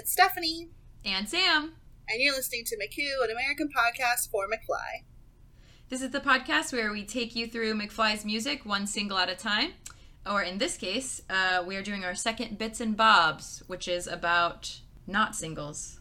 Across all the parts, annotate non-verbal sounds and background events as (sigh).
It's Stephanie. And Sam. And you're listening to McWho, an American podcast for McFly. This is the podcast where we take you through McFly's music one single at a time. Or in this case, uh, we are doing our second Bits and Bobs, which is about not singles.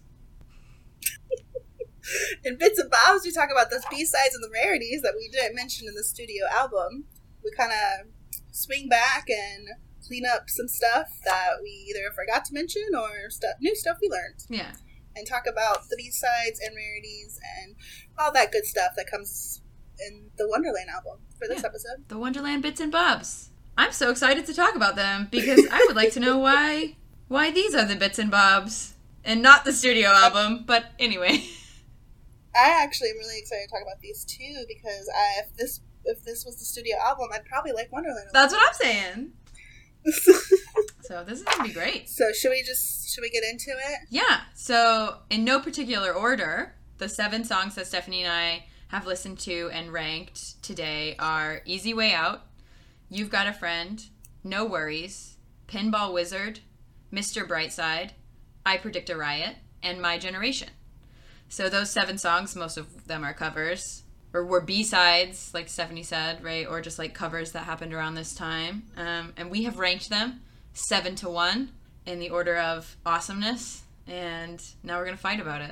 (laughs) in Bits and Bobs, we talk about those B sides and the rarities that we didn't mention in the studio album. We kind of swing back and clean up some stuff that we either forgot to mention or stuff new stuff we learned. Yeah. And talk about the B sides and rarities and all that good stuff that comes in the Wonderland album for this Yeah. episode. The Wonderland Bits and Bobs. I'm so excited to talk about them because I would like to know why why these are the Bits and Bobs and not the studio album. But anyway, I actually am really excited to talk about these too because I, if this if this was the studio album, I'd probably like Wonderland. that's what I'm saying. So this is gonna be great. so should we just should we get into it? Yeah. So, in no particular order, the seven songs that Stephanie and I have listened to and ranked today are Easy Way Out, You've Got a Friend, No Worries, Pinball Wizard, Mr. Brightside, I Predict a Riot, and My Generation. So, those seven songs, most of them are covers. Or were B sides, like Stephanie said, right? Or just like covers that happened around this time. Um, and we have ranked them seven to one in the order of awesomeness, and now we're gonna fight about it.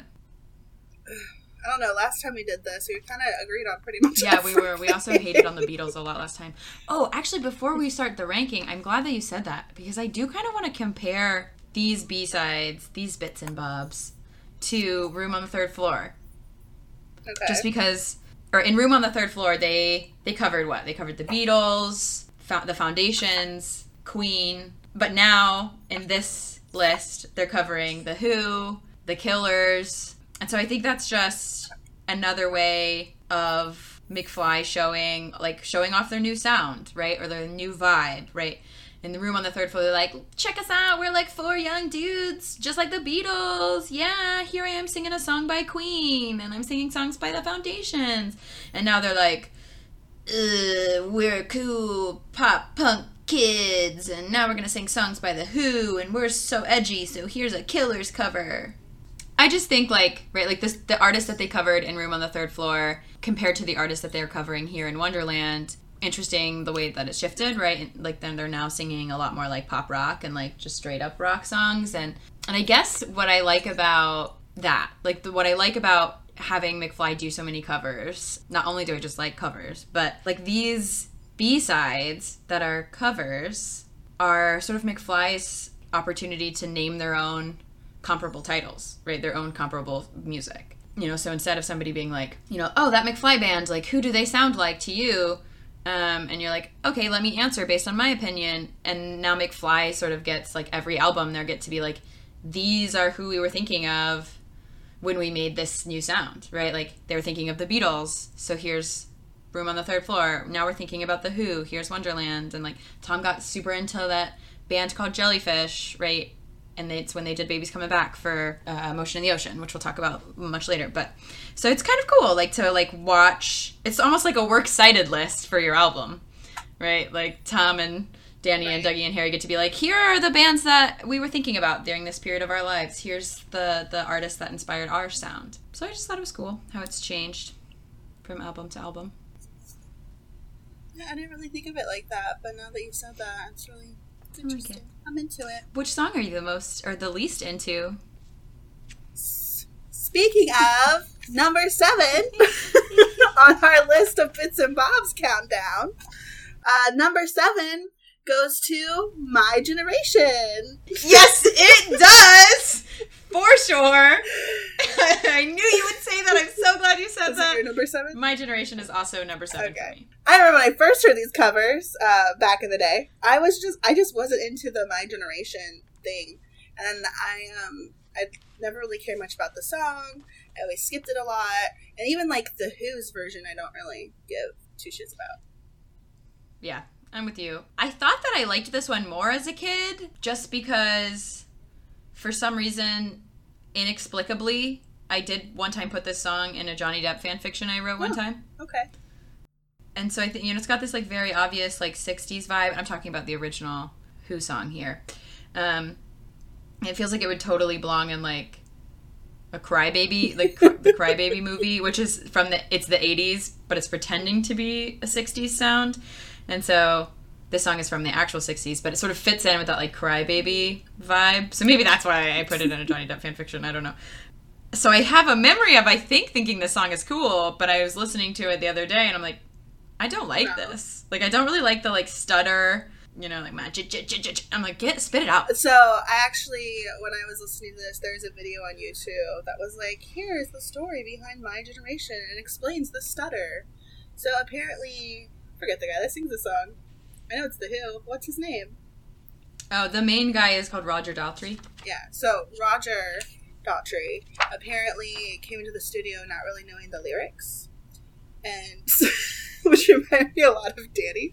(sighs) I don't know. Last time we did this, we kind of agreed on pretty much. Yeah, we were. We also hated on the Beatles a lot last time. Oh, actually, before we start the ranking, I'm glad that you said that because I do kind of want to compare these B sides, these bits and bobs, to Room on the Third Floor. Okay. Just because, or in Room on the Third Floor, they they covered what? They covered the Beatles, Fo- the Foundations, Queen, but now in this list, they're covering the Who, the Killers, and so I think that's just another way of McFly showing like showing off their new sound, right, or their new vibe, right. In the room on the third floor, they're like, check us out. We're like four young dudes, just like the Beatles. Yeah, here I am singing a song by Queen, and I'm singing songs by the Foundations. And now they're like, we're cool pop punk kids, and now we're gonna sing songs by The Who, and we're so edgy, so here's a Killers cover. I just think like right like this the artist that they covered in Room on the Third Floor compared to the artist that they're covering here in Wonderland. Interesting the way that it shifted, right? Like then they're now singing a lot more like pop rock and like just straight up rock songs, and and I guess what I like about that, like the, what I like about having McFly do so many covers, not only do I just like covers, but like these B sides that are covers are sort of McFly's opportunity to name their own comparable titles, right? Their own comparable music. You know, so instead of somebody being like, you know, oh, that McFly band, like, who do they sound like to you? Um, and you're like, okay, let me answer based on my opinion. And now McFly sort of gets like every album there get to be like, these are who we were thinking of when we made this new sound, right? Like they were thinking of the Beatles, so here's Room on the Third Floor. Now we're thinking about the Who. Here's Wonderland, and like Tom got super into that band called Jellyfish, right? And it's when they did Babies Coming Back for uh, Motion in the Ocean, which we'll talk about much later. But so it's kind of cool, like to like watch. It's almost like a works cited list for your album, right? Like Tom and Danny and Dougie and Harry get to be like, here are the bands that we were thinking about during this period of our lives. Here's the the artists that inspired our sound. So I just thought it was cool how it's changed from album to album. Yeah, I didn't really think of it like that, but now that you said that, it's really it's I like interesting. I'm into it. Which song are you the most or the least into? Speaking of number seven (laughs) on our list of bits and bobs countdown, uh, number seven goes to my generation. Yes, it does. For sure. (laughs) I knew you would say that. I'm so glad you said Is that. number seven? My generation is also number seven for me. I remember when I first heard these covers uh, back in the day. I was just I just wasn't into the my generation thing, and I um I never really cared much about the song. I always skipped it a lot, and even like the Who's version, I don't really give two shits about. Yeah, I'm with you. I thought that I liked this one more as a kid just because for some reason inexplicably I did one time put this song in a Johnny Depp fan fiction I wrote one Oh. time. Okay, And so I think you know it's got this like very obvious like 60s vibe. I'm talking about the original Who song here. Um It feels like it would totally belong in like a crybaby, like the (laughs) crybaby movie, which is from the it's the 80s, but it's pretending to be a 60s sound. And so this song is from the actual 60s, but it sort of fits in with that like crybaby vibe. So maybe that's why I put it in a Johnny Depp fan fiction. I don't know. So I have a memory of I think thinking this song is cool, but I was listening to it the other day and I'm like, I don't like No. this. Like I don't really like the like stutter, you know, like my j- j- j- j- I'm like, get spit it out. So I actually, when I was listening to this, there's a video on YouTube that was like, "Here's the story behind my generation," and explains the stutter. So apparently, forget the guy that sings the song. I know it's the Who. What's his name? Oh, the main guy is called Roger Daltrey. Yeah. So Roger Daltrey apparently came into the studio not really knowing the lyrics, and (laughs) which reminded me a lot of Danny.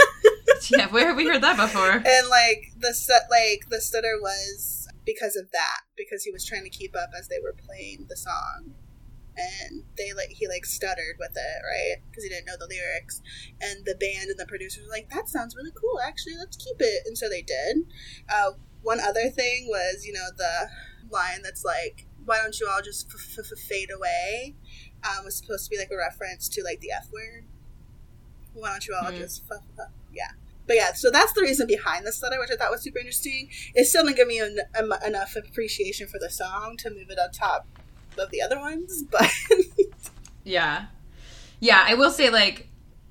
(laughs) yeah, where have we heard that before? (laughs) and like the like the stutter was because of that because he was trying to keep up as they were playing the song and they like he like stuttered with it right? Because he didn't know the lyrics. And the band and the producers were like that sounds really cool actually. Let's keep it. And so they did. Uh, one other thing was you know the line that's like why don't you all just f- f- fade away? Um, was supposed to be like a reference to like the f word. Why don't you all Mhm. just f- f- yeah. But yeah, so that's the reason behind the letter, which I thought was super interesting. It still didn't give me en- em- enough appreciation for the song to move it up top of the other ones, (laughs) but Yeah. Yeah, I will say like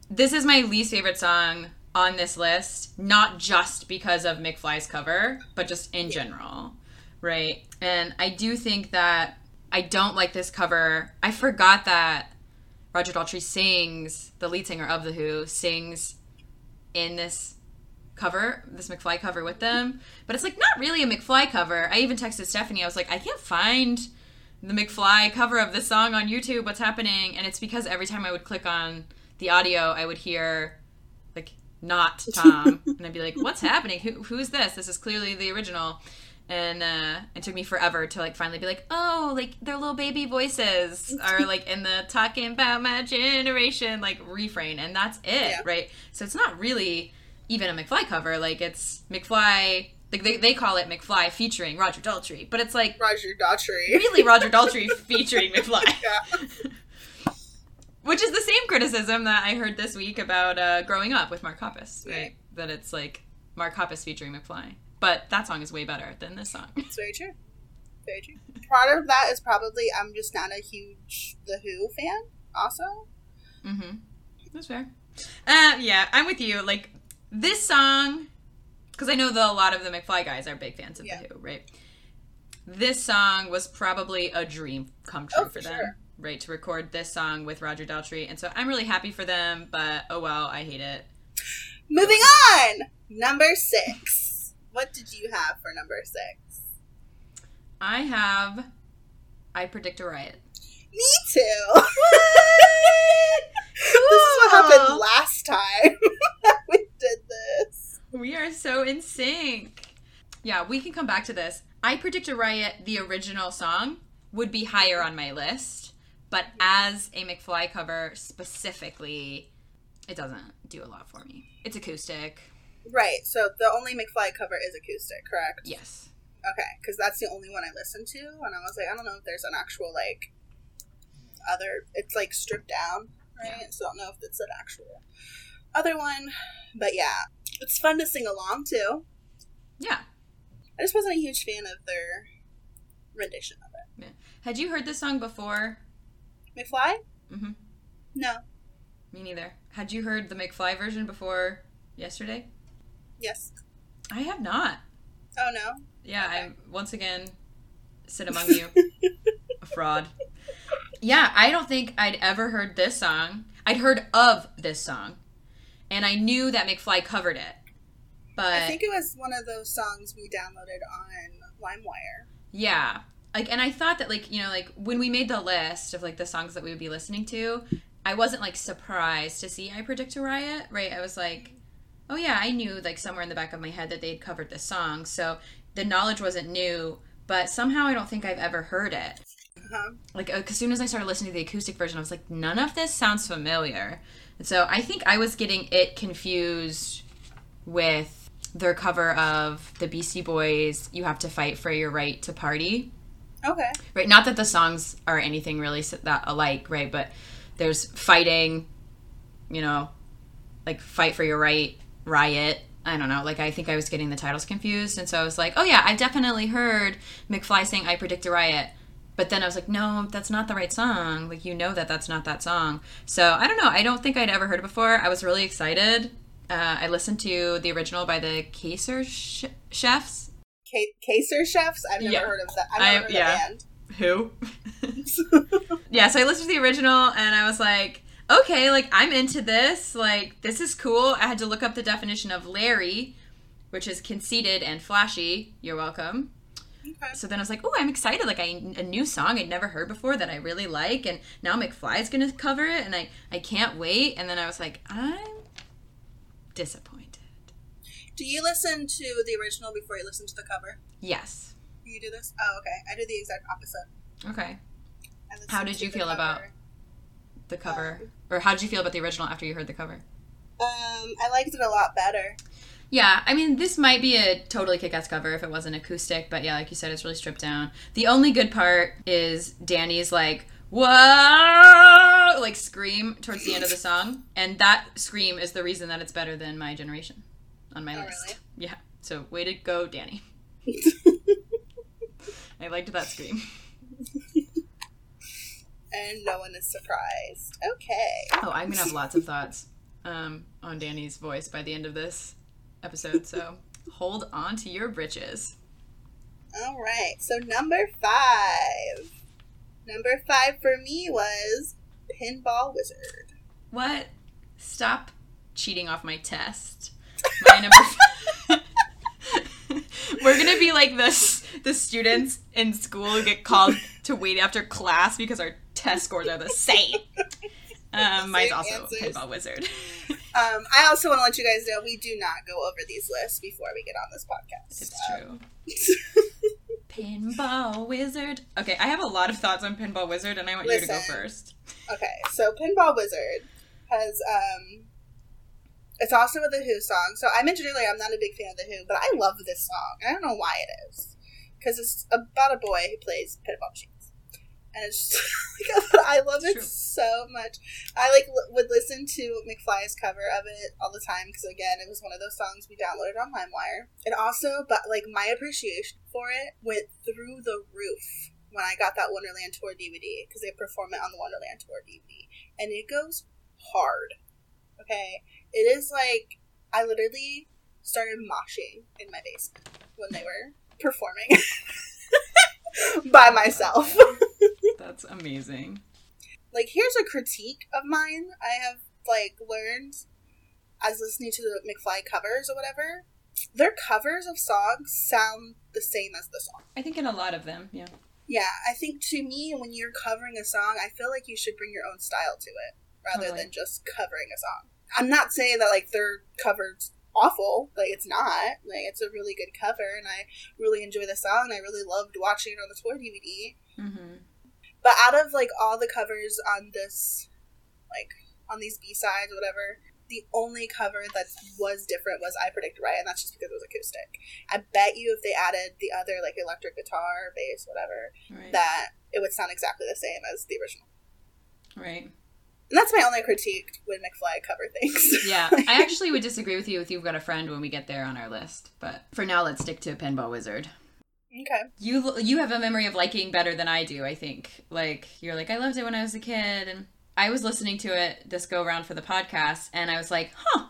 this is my least favorite song on this list, not just because of McFly's cover, but just in general. Right? And I do think that I don't like this cover. I forgot that Roger Daltrey sings, the lead singer of The Who, sings in this cover, this McFly cover with them. But it's like not really a McFly cover. I even texted Stephanie, I was like, I can't find the McFly cover of this song on YouTube. What's happening? And it's because every time I would click on the audio, I would hear like not (laughs) Tom, and I'd be like, "What's happening? Who who's this? This is clearly the original." And uh, it took me forever to like finally be like, "Oh, like their little baby voices are like in the talking about my generation like refrain, and that's it, Yeah. right?" So it's not really even a McFly cover. Like it's McFly. Like they, they call it McFly featuring Roger Daltrey, but it's like Roger Daltrey. really Roger Daltrey (laughs) featuring McFly. Yeah. Which is the same criticism that I heard this week about uh, growing up with Mark Hoppus, right? That it's like Mark Hoppus featuring McFly. But that song is way better than this song. It's very true. Very true. Part of that is probably I'm just not a huge The Who fan, also. Mm-hmm. That's fair. Uh, yeah, I'm with you. Like this song, because I know that a lot of the McFly guys are big fans of Yeah. the Who, right? This song was probably a dream come oh, true Oh, for for them, sure. right? To record this song with Roger Daltrey, and so I'm really happy for them. But oh well, I hate it. Moving on! Number six. What did you have for number six? I have. I predict a riot. Me too! (laughs) This is what happened last time (laughs) that we did this. We are so in sync. Yeah, we can come back to this. I predict a riot. The original song would be higher on my list, but as a McFly cover specifically, it doesn't do a lot for me. It's acoustic. Right, so the only McFly cover is acoustic, correct? Yes. Okay, because that's the only one I listened to, and I was like, I don't know if there's an actual like other. It's like stripped down, right? So I don't know if it's an actual other one, but yeah, it's fun to sing along to. Yeah. I just wasn't a huge fan of their rendition of it. Yeah. Had you heard this song before? McFly? Mm-hmm. No. Me neither. Had you heard the McFly version before yesterday? Yes. I have not. Oh no. Yeah, Okay. I once again sit among you. (laughs) a fraud. Yeah, I don't think I'd ever heard this song. I'd heard of this song, and I knew that McFly covered it. But I think it was one of those songs we downloaded on LimeWire. yeah, like, and I thought that like you know like when we made the list of like the songs that we would be listening to, I wasn't like surprised to see I Predict a Riot. Right? I was like, oh yeah, I knew like somewhere in the back of my head that they'd covered this song, so the knowledge wasn't new. But somehow I don't think I've ever heard it. Uh-huh. like uh, as soon as I started listening to the acoustic version, I was like, none of this sounds familiar. And so I think I was getting it confused with their cover of the Beastie Boys, You Have to Fight for Your Right to Party. Okay. Right? Not that the songs are anything really that alike, right? But there's fighting, you know, like fight for your right, riot. I don't know. Like I think I was getting the titles confused, and so I was like, "Oh yeah, I definitely heard McFly saying I predict a riot." But then I was like, "No, that's not the right song. Like you know that that's not that song." So I don't know. I don't think I'd ever heard it before. I was really excited. Uh, I listened to the original by the Kaiser sh- Chiefs. K- Kaiser Chiefs? I've never Yeah. heard of that. I've I- never heard of the band. Who? (laughs) yeah, so I listened to the original and I was like, okay, like I'm into this. Like this is cool. I had to look up the definition of lairy, which is conceited and flashy. You're welcome. Okay. So then I was like, oh, I'm excited. Like I a new song I'd never heard before that I really like, and now McFly's gonna cover it, and I I can't wait. And then I was like, I'm disappointed. Do you listen to the original before you listen to the cover? Yes. You do this? Oh, okay. I do the exact opposite. Okay. How did you feel about- The cover, or how did you feel about the original after you heard the cover? Um, I liked it a lot better. Yeah, I mean, this might be a totally kick-ass cover if it wasn't acoustic, but yeah, like you said, it's really stripped down. The only good part is Danny's like, whoa, like scream towards the end of the song, and that scream is the reason that it's better than My Generation on my Oh, list. really? Yeah, so way to go, Danny. (laughs) I liked that scream. and no one is surprised. Okay. Oh, I'm gonna have lots of thoughts um, on Danny's voice by the end of this episode, so hold on to your britches. All right. So number five. Number five for me was Pinball Wizard. What? Stop cheating off my test. My number. Five. (laughs) (laughs) We're gonna be like this. The students in school get called to wait after class because our test scores are the same. (laughs) Um, mine's also answers. Pinball Wizard. Um, I also want to let you guys know we do not go over these lists before we get on this podcast. It's Um, true. (laughs) Pinball Wizard. Okay, I have a lot of thoughts on Pinball Wizard, and I want you to go first. Okay, so Pinball Wizard has um it's also a The Who song. So I mentioned earlier I'm not a big fan of The Who, but I love this song. I don't know why it is. Because it's about a boy who plays pinball machines. And it's just, (laughs) like, I love it so much. I like l- would listen to McFly's cover of it all the time because again, it was one of those songs we downloaded on LimeWire. And also, but like my appreciation for it went through the roof when I got that Wonderland Tour DVD because they perform it on the Wonderland Tour DVD, and it goes hard. Okay, it is like I literally started moshing in my basement when they were performing (laughs) by myself. (laughs) That's amazing. like here's a critique of mine I have like learned as listening to the McFly covers or whatever. Their covers of songs sound the same as the song. I think in a lot of them, yeah. Yeah, I think to me, when you're covering a song, I feel like you should bring your own style to it rather Totally. than just covering a song. I'm not saying that like their cover's awful, like it's not. Like it's a really good cover, and I really enjoy the song. I really loved watching it on the tour DVD. Mm-hmm. But out of like all the covers on this, like on these B sides, whatever, the only cover that was different was I Predict Right, and that's just because it was acoustic. I bet you if they added the other like electric guitar, bass, whatever, Right. that it would sound exactly the same as the original. right. And that's my only critique when McFly cover things. Yeah, (laughs) I actually would disagree with you with You've Got a Friend when we get there on our list. But for now, let's stick to Pinball Wizard. Okay. You you have a memory of liking better than I do, I think. Like, you're like, I loved it when I was a kid. And I was listening to it this go around for the podcast, and I was like, huh.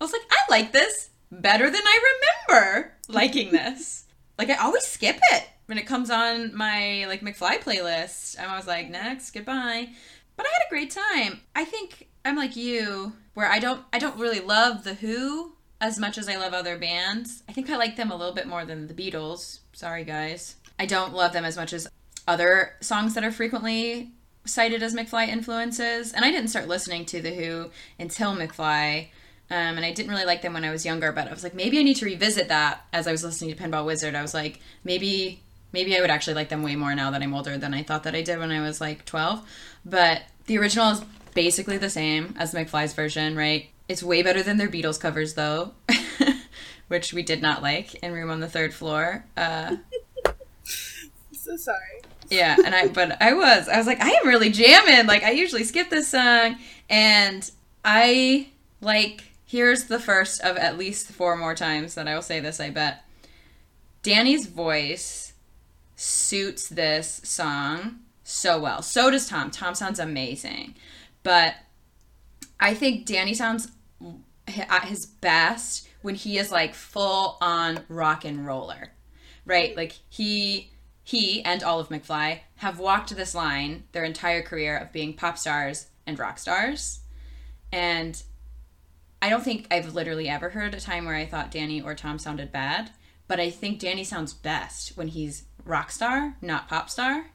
I was like, I like this better than I remember liking (laughs) this. like, I always skip it when it comes on my, like, McFly playlist. And I was like, next, goodbye. But I had a great time. I think I'm like you, where I don't I don't really love the Who as much as I love other bands. I think I like them a little bit more than the Beatles. Sorry guys. I don't love them as much as other songs that are frequently cited as McFly influences. And I didn't start listening to the Who until McFly. Um, and I didn't really like them when I was younger, but I was like, maybe I need to revisit that as I was listening to Pinball Wizard. I was like, maybe maybe I would actually like them way more now that I'm older than I thought that I did when I was like 12. But the original is basically the same as McFly's version, right? It's way better than their Beatles covers, though. (laughs) which we did not like in Room on the Third Floor. Uh, (laughs) so sorry. yeah, and I but I was I was like I am really jamming. Like I usually skip this song, and I like here's the first of at least four more times that I will say this. I bet Danny's voice suits this song so well. So does Tom. Tom sounds amazing, but I think Danny sounds at his best when he is like full on rock and roller, right? Like he he and all of McFly have walked this line their entire career of being pop stars and rock stars, and I don't think I've literally ever heard a time where I thought Danny or Tom sounded bad, but I think Danny sounds best when he's rock star, not pop star,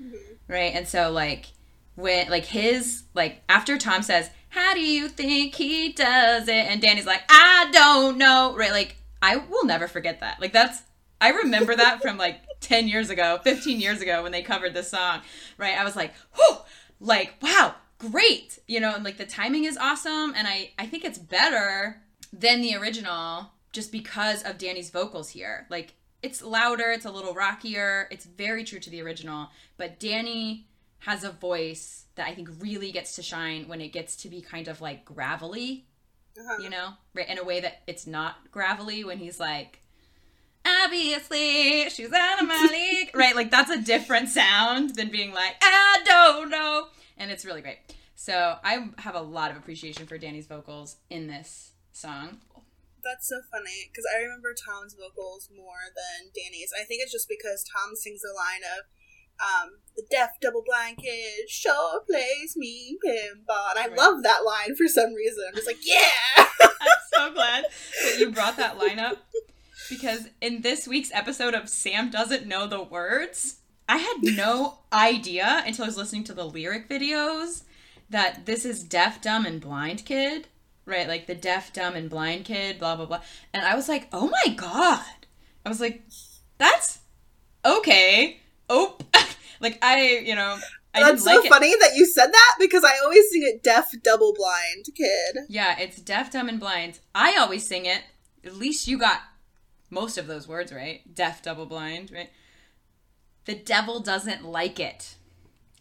mm-hmm. right? And so like when like his like after Tom says how do you think he does it? And Danny's like, I don't know. Right? Like, I will never forget that. Like, that's, I remember that from like (laughs) 10 years ago, 15 years ago when they covered this song. Right? I was like, whew, like, wow, great. You know, and like the timing is awesome. And I, I think it's better than the original just because of Danny's vocals here. Like, it's louder, it's a little rockier, it's very true to the original, but Danny has a voice that I think really gets to shine when it gets to be kind of like gravelly, uh-huh. you know, right? In a way that it's not gravelly when he's like, obviously she's out of my (laughs) league, right? Like that's a different sound than being like, I don't know. And it's really great. So I have a lot of appreciation for Danny's vocals in this song. That's so funny because I remember Tom's vocals more than Danny's. I think it's just because Tom sings the line of, um, the deaf double blind kid sure plays me pinball. And I right. love that line for some reason. I'm just like, yeah! (laughs) I'm so glad that you brought that line up because in this week's episode of Sam Doesn't Know the Words, I had no idea until I was listening to the lyric videos that this is deaf, dumb, and blind kid. Right? Like the deaf, dumb, and blind kid, blah, blah, blah. And I was like, oh my god. I was like, that's okay oh, (laughs) like I, you know, I That's so like funny it. that you said that because I always sing it deaf, double blind kid. Yeah, it's deaf, dumb, and blind. I always sing it. At least you got most of those words right. Deaf, double blind, right? The devil doesn't like it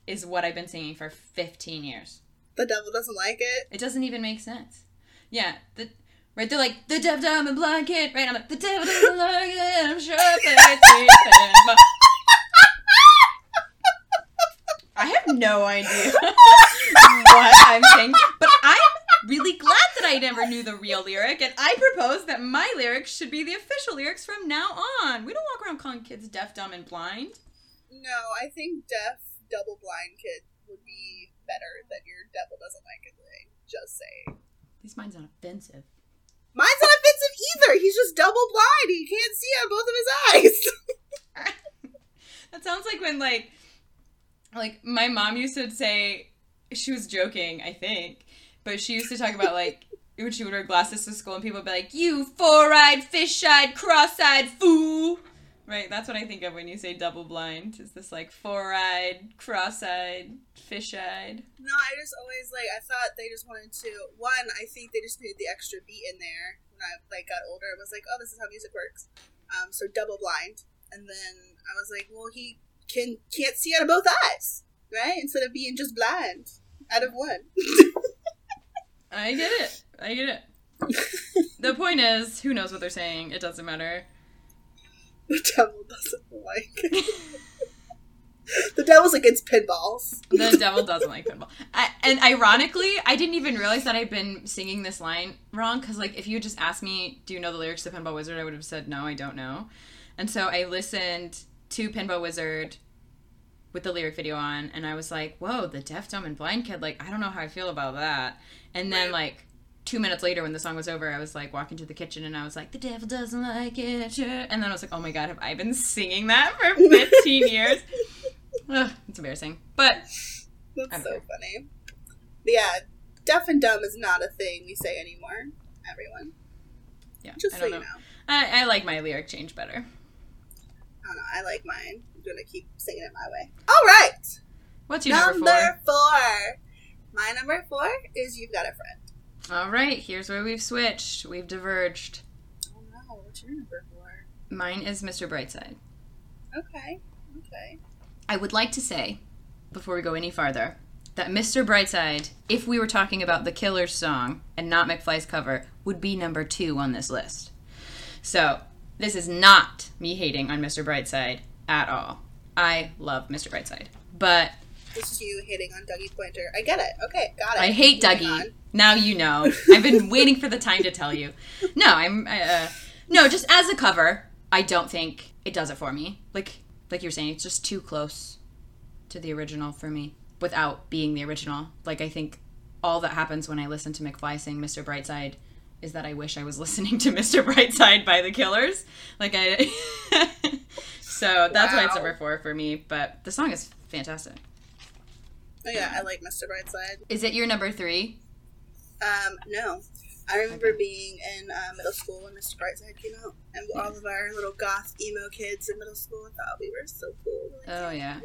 is what I've been singing for 15 years. The devil doesn't like it? It doesn't even make sense. Yeah, the Right, they're like the deaf, dumb, and blind kid. Right, I'm like the devil doesn't like it. I'm sure it's I have no idea (laughs) what I'm saying, but I'm really glad that I never knew the real lyric, and I propose that my lyrics should be the official lyrics from now on. We don't walk around calling kids deaf, dumb, and blind. No, I think deaf, double blind kid would be better than your devil doesn't like it thing. Just saying. At least mine's not offensive. Mine's not offensive either. He's just double blind. He can't see out both of his eyes. (laughs) (laughs) that sounds like when like like my mom used to say she was joking, I think, but she used to talk about like (laughs) when she would wear glasses to school and people would be like, "You four-eyed, fish-eyed, cross-eyed fool." Right, that's what I think of when you say double blind. Is this like four-eyed, cross-eyed, fish-eyed? No, I just always like I thought they just wanted to. One, I think they just needed the extra beat in there when I like got older. I was like, oh, this is how music works. Um, so double blind, and then I was like, well, he can can't see out of both eyes, right? Instead of being just blind out of one. I get it. I get it. the point is, who knows what they're saying? It doesn't matter. The devil doesn't like. (laughs) the devil's against pinballs. the devil doesn't like pinball. I, and ironically, I didn't even realize that I'd been singing this line wrong because, like, if you just asked me, "Do you know the lyrics to Pinball Wizard?" I would have said, "No, I don't know." And so I listened to Pinball Wizard with the lyric video on, and I was like, "Whoa, the deaf, dumb, and blind kid! Like, I don't know how I feel about that." And then like two minutes later, when the song was over, I was like walking to the kitchen, and I was like, "The devil doesn't like it," and then I was like, "Oh my god, have I been singing that for (laughs) 15 years?" (laughs) Ugh, it's embarrassing, but that's so care. funny. But yeah, deaf and dumb is not a thing we say anymore. Everyone, yeah, just so know. you know. I, I like my lyric change better. I know. I like mine. I'm gonna keep singing it my way. All right. What's your number, number four? four? My number four is "You've Got a Friend." All right. Here's where we've switched. We've diverged. Oh no! What's your number four? Mine is Mr. Brightside. Okay. Okay. I would like to say, before we go any farther, that Mr. Brightside, if we were talking about the Killer's song and not McFly's cover, would be number two on this list. So, this is not me hating on Mr. Brightside at all. I love Mr. Brightside. But This is you hitting on Dougie Poynter. I get it. Okay, got it. I hate Moving Dougie. on. Now you know. (laughs) I've been waiting for the time to tell you. No, I'm uh, no, just as a cover, I don't think it does it for me. Like like you're saying, it's just too close to the original for me without being the original. Like I think all that happens when I listen to McFly sing Mr. Brightside is that I wish I was (laughs) listening to Mr. Brightside by the Killers. Like I (laughs) So that's why it's number 4 for me, but the song is fantastic. Oh, yeah, I like Mr. Brightside. Is it your number 3? Um, no. I remember being in uh, middle school when Mr. Brightside came out, and all of our little goth emo kids in middle school thought we were so cool. Like, Oh yeah.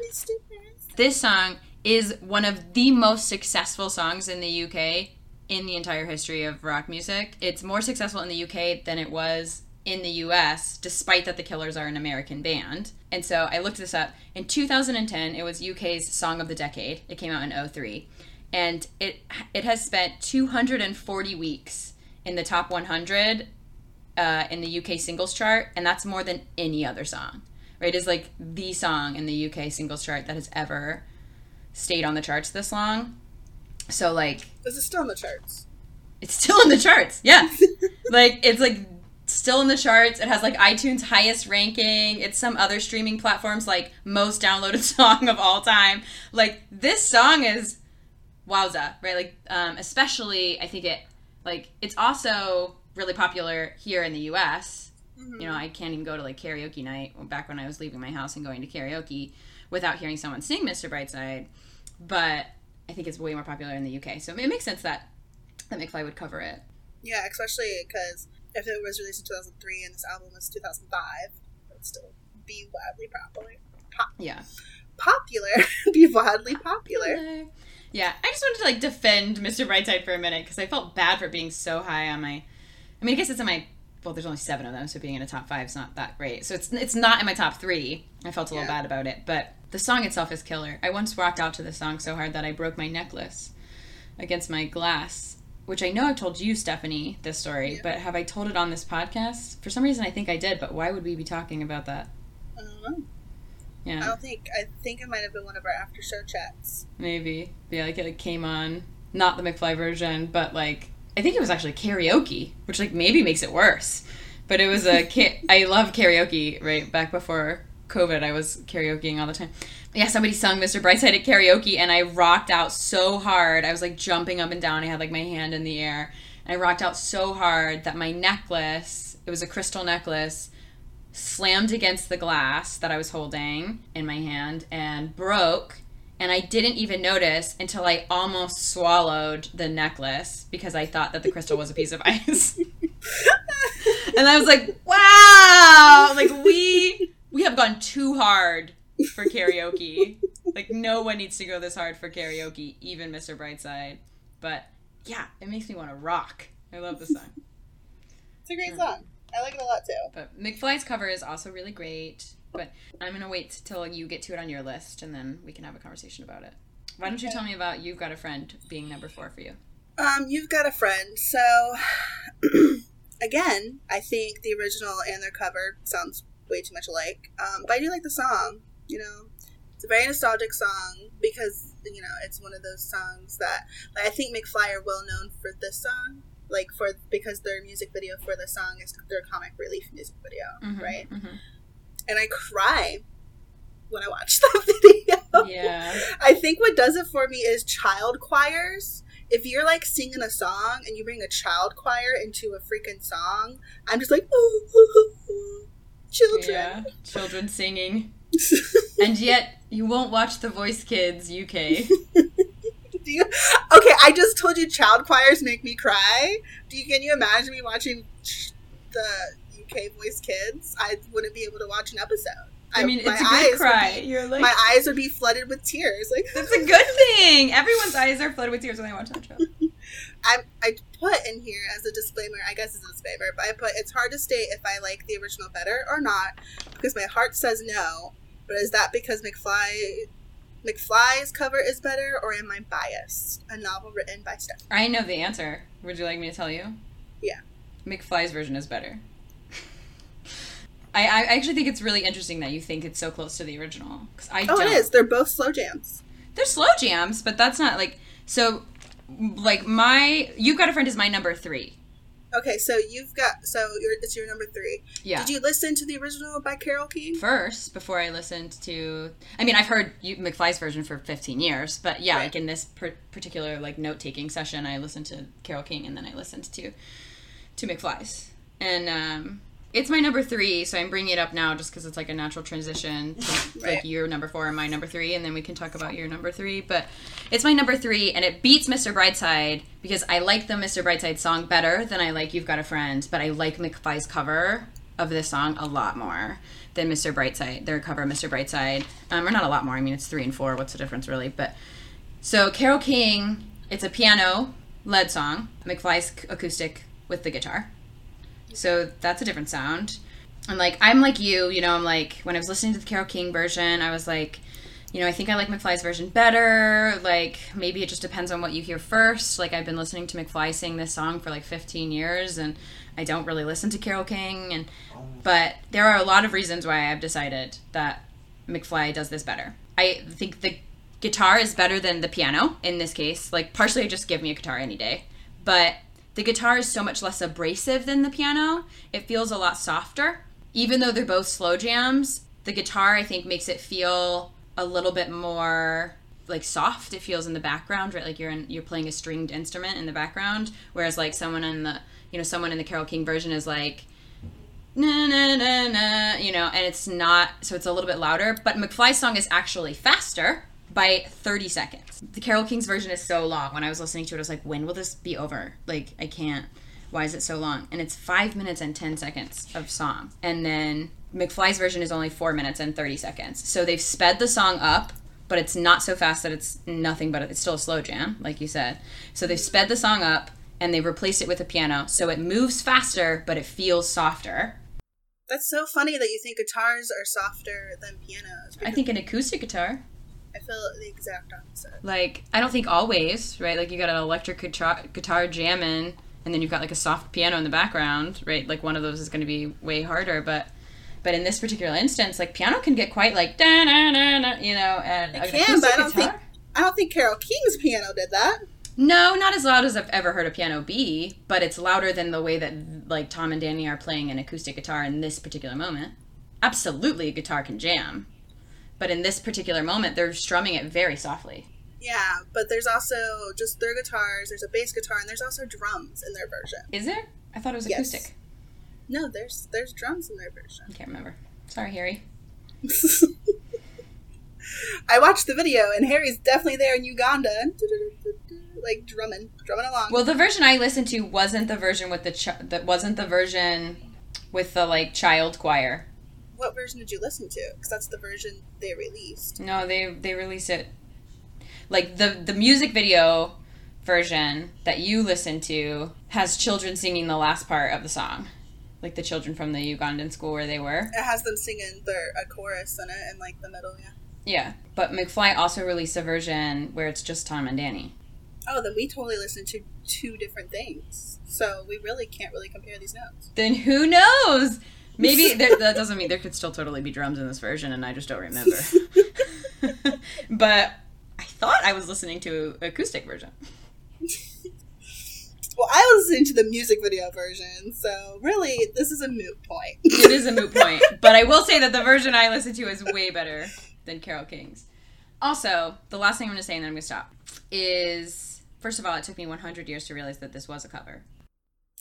This song is one of the most successful songs in the UK in the entire history of rock music. It's more successful in the UK than it was in the US, despite that the Killers are an American band. And so I looked this up. In 2010, it was UK's Song of the Decade. It came out in 03. And it it has spent 240 weeks in the top 100 uh, in the UK singles chart, and that's more than any other song. Right? It is like the song in the UK singles chart that has ever stayed on the charts this long. So like This is still in the charts. it's still in the charts. Yeah. (laughs) like it's like still in the charts. It has like iTunes highest ranking. It's some other streaming platforms like most downloaded (laughs) song of all time. Like this song is wowza, right? Like um especially I think it like it's also really popular here in the US. Mhm. You know, I can't even go to like karaoke night back when I was leaving my house and going to karaoke without hearing someone sing Mr. Brightside. But I think it's way more popular in the UK. So it makes sense that that McFly would cover it. Yeah, especially because if it was released in 2003 and this album was 2005, it would still be wildly popular. Yeah. Popular? (laughs) be wildly popular. Yeah, I just wanted to like defend Mr. Brightside for a minute because I felt bad for being so high on my. I mean, I guess it's in my. Well, there's only seven of them, so being in a top five is not that great. So it's it's not in my top three. I felt a little bad about it, but the song itself is killer. I once rocked out to the song so hard that I broke my necklace against my glass, which I know I've told you, Stephanie, this story, Yeah. but have I told it on this podcast? For some reason, I think I did, but why would we be talking about that? I don't know. I don't think. I think it might have been one of our after show chats. maybe. Yeah, like it came on, not the McFly version, but like I think it was actually karaoke, which like maybe makes it worse. But it was a (laughs) ca- I love karaoke. Right back before COVID, I was karaokeing all the time. Yeah, somebody sung Mr. Brightside at karaoke, and I rocked out so hard. I was like jumping up and down. I had like my hand in the air, and I rocked out so hard that my necklace, it was a crystal necklace, slammed against the glass that I was holding in my hand and broke. And I didn't even notice until I almost swallowed the necklace because I thought that the crystal was a piece of (laughs) ice. (laughs) and I was like, wow, like we we have gone too hard for karaoke. (laughs) like no one needs to go this hard for karaoke, even Mr. Brightside. But yeah, it makes me want to rock. I love the song. (laughs) It's a great song. I like it a lot too. But McFly's cover is also really great. But I'm gonna wait till you get to it on your list, and then we can have a conversation about it. Why don't you tell me about "You've Got a Friend" being number four for you? Um, you've got a friend. So, (clears throat) again, I think the original and their cover sounds way too much alike. Um, but I do like the song. You know, it's a very nostalgic song because you know it's one of those songs that like, I think McFly are well known for this song. Like for because their music video for the song is their comic relief music video, Mhm, right? mhm. And I cry when I watch (laughs) that video. Yeah. I think what does it for me is child choirs. If you're like singing a song and you bring a child choir into a freaking song, I'm just like, children. Yeah. Children singing, (laughs) and yet you won't watch The Voice Kids UK. (laughs) Do you, okay, I just told you child choirs make me cry. Do you can you imagine me watching the UK Voice Kids? I wouldn't be able to watch an episode. I mean, my it's a eyes good would cry. be- You're like, my eyes would be flooded with tears. Like that's a good thing. Everyone's eyes are flooded with tears when they watch that show. I I put in here as a disclaimer. I guess it's a disclaimer, but I put it's hard to state if I like the original better or not because my heart says no. But is that because McFly McFly's cover is better, or am I biased? A novel written by Steph. I know the answer. Would you like me to tell you? Yeah. McFly's version is better. (laughs) I, I actually think it's really interesting that you think it's so close to the original. Cause I Oh, don't. it is. They're both slow jams. They're slow jams, but that's not like so. Like my, you've got a friend is my number three. Okay, so you've got so it's your number three. Yeah. Did you listen to the original by Carole King? First, before I listened to, I mean, I've heard you, McFly's version for 15 years, but yeah, Right. like in this per- particular like note taking session, I listened to Carole King and then I listened to to McFly's, and um, it's my number three. So I'm bringing it up now just because it's like a natural transition to (laughs) Right. like your number four and my number three, and then we can talk about your number three. But it's my number three, and it beats Mr. Brightside because I like the Mr. Brightside song better than I like You've Got a Friend, but I like McFly's cover of this song a lot more than Mr. Brightside, their cover of Mr. Brightside. Um, or not a lot more. I mean, it's three and four. What's the difference, really? But so Carole King, it's a piano led song. McFly's acoustic with the guitar. So that's a different sound. And like I'm like you, you know, I'm like when I was listening to the Carole King version, I was like, you know, I think I like McFly's version better. Like maybe it just depends on what you hear first. Like I've been listening to McFly sing this song for like 15 years and I don't really listen to Carole King and but there are a lot of reasons why I've decided that McFly does this better. I think the guitar is better than the piano in this case. Like partially just give me a guitar any day. But the guitar is so much less abrasive than the piano. It feels a lot softer. Even though they're both slow jams, the guitar I think makes it feel a little bit more like soft. It feels in the background, right? Like you're in, you're playing a stringed instrument in the background, whereas like someone in the you know someone in the Carole King version is like na na na na, you know, and it's not so it's a little bit louder. But McFly's song is actually faster by 30 seconds. The Carole King's version is so long. When I was listening to it, I was like, when will this be over? Like, I can't. Why is it so long? And it's five minutes and 10 seconds of song. And then McFly's version is only four minutes and 30 seconds. So they've sped the song up, but it's not so fast that it's nothing but it's still a slow jam, like you said. So they've sped the song up and they've replaced it with a piano. So it moves faster, but it feels softer. That's so funny that you think guitars are softer than pianos. I think an acoustic guitar. I feel the exact opposite. like I don't think always, right? Like you got an electric guitar, guitar jamming, and then you've got like a soft piano in the background, right? Like one of those is going to be way harder, but but in this particular instance, like piano can get quite like da na na na, you know, and It can, but I don't think guitar- I don't think Carole King's piano did that. No, not as loud as I've ever heard a piano be, but it's louder than the way that like Tom and Danny are playing an acoustic guitar in this particular moment. Absolutely, a guitar can jam, but in this particular moment, they're strumming it very softly. Yeah, but there's also just their guitars. There's a bass guitar, and there's also drums in their version. Is there? I thought it was Yes. acoustic. No, there's there's drums in their version. I can't remember. Sorry, Harry. (laughs) I watched the video, and Harry's definitely there in Uganda, like drumming, drumming along. Well, the version I listened to wasn't the version with the ch- that wasn't the version with the like child choir. What version did you listen to? Because that's the version they released. No, they they released it like the the music video version that you listen to has children singing the last part of the song. Like the children from the Ugandan school where they were. It has them singing their a chorus in it in like the middle. Yeah. Yeah. But McFly also released a version where it's just Tom and Danny. Oh, then we totally listened to two different things. So we really can't really compare these notes. Then who knows? (laughs) Maybe (laughs) there, that doesn't mean there could still totally be drums in this version, and I just don't remember. (laughs) but I thought I was listening to acoustic version. Well, I was listening to the music video version, so really, this is a moot point. It is a moot point, but I will say that the version I listened to is way better than Carole King's. Also, the last thing I'm going to say, and then I'm going to stop, is first of all, it took me 100 years to realize that this was a cover.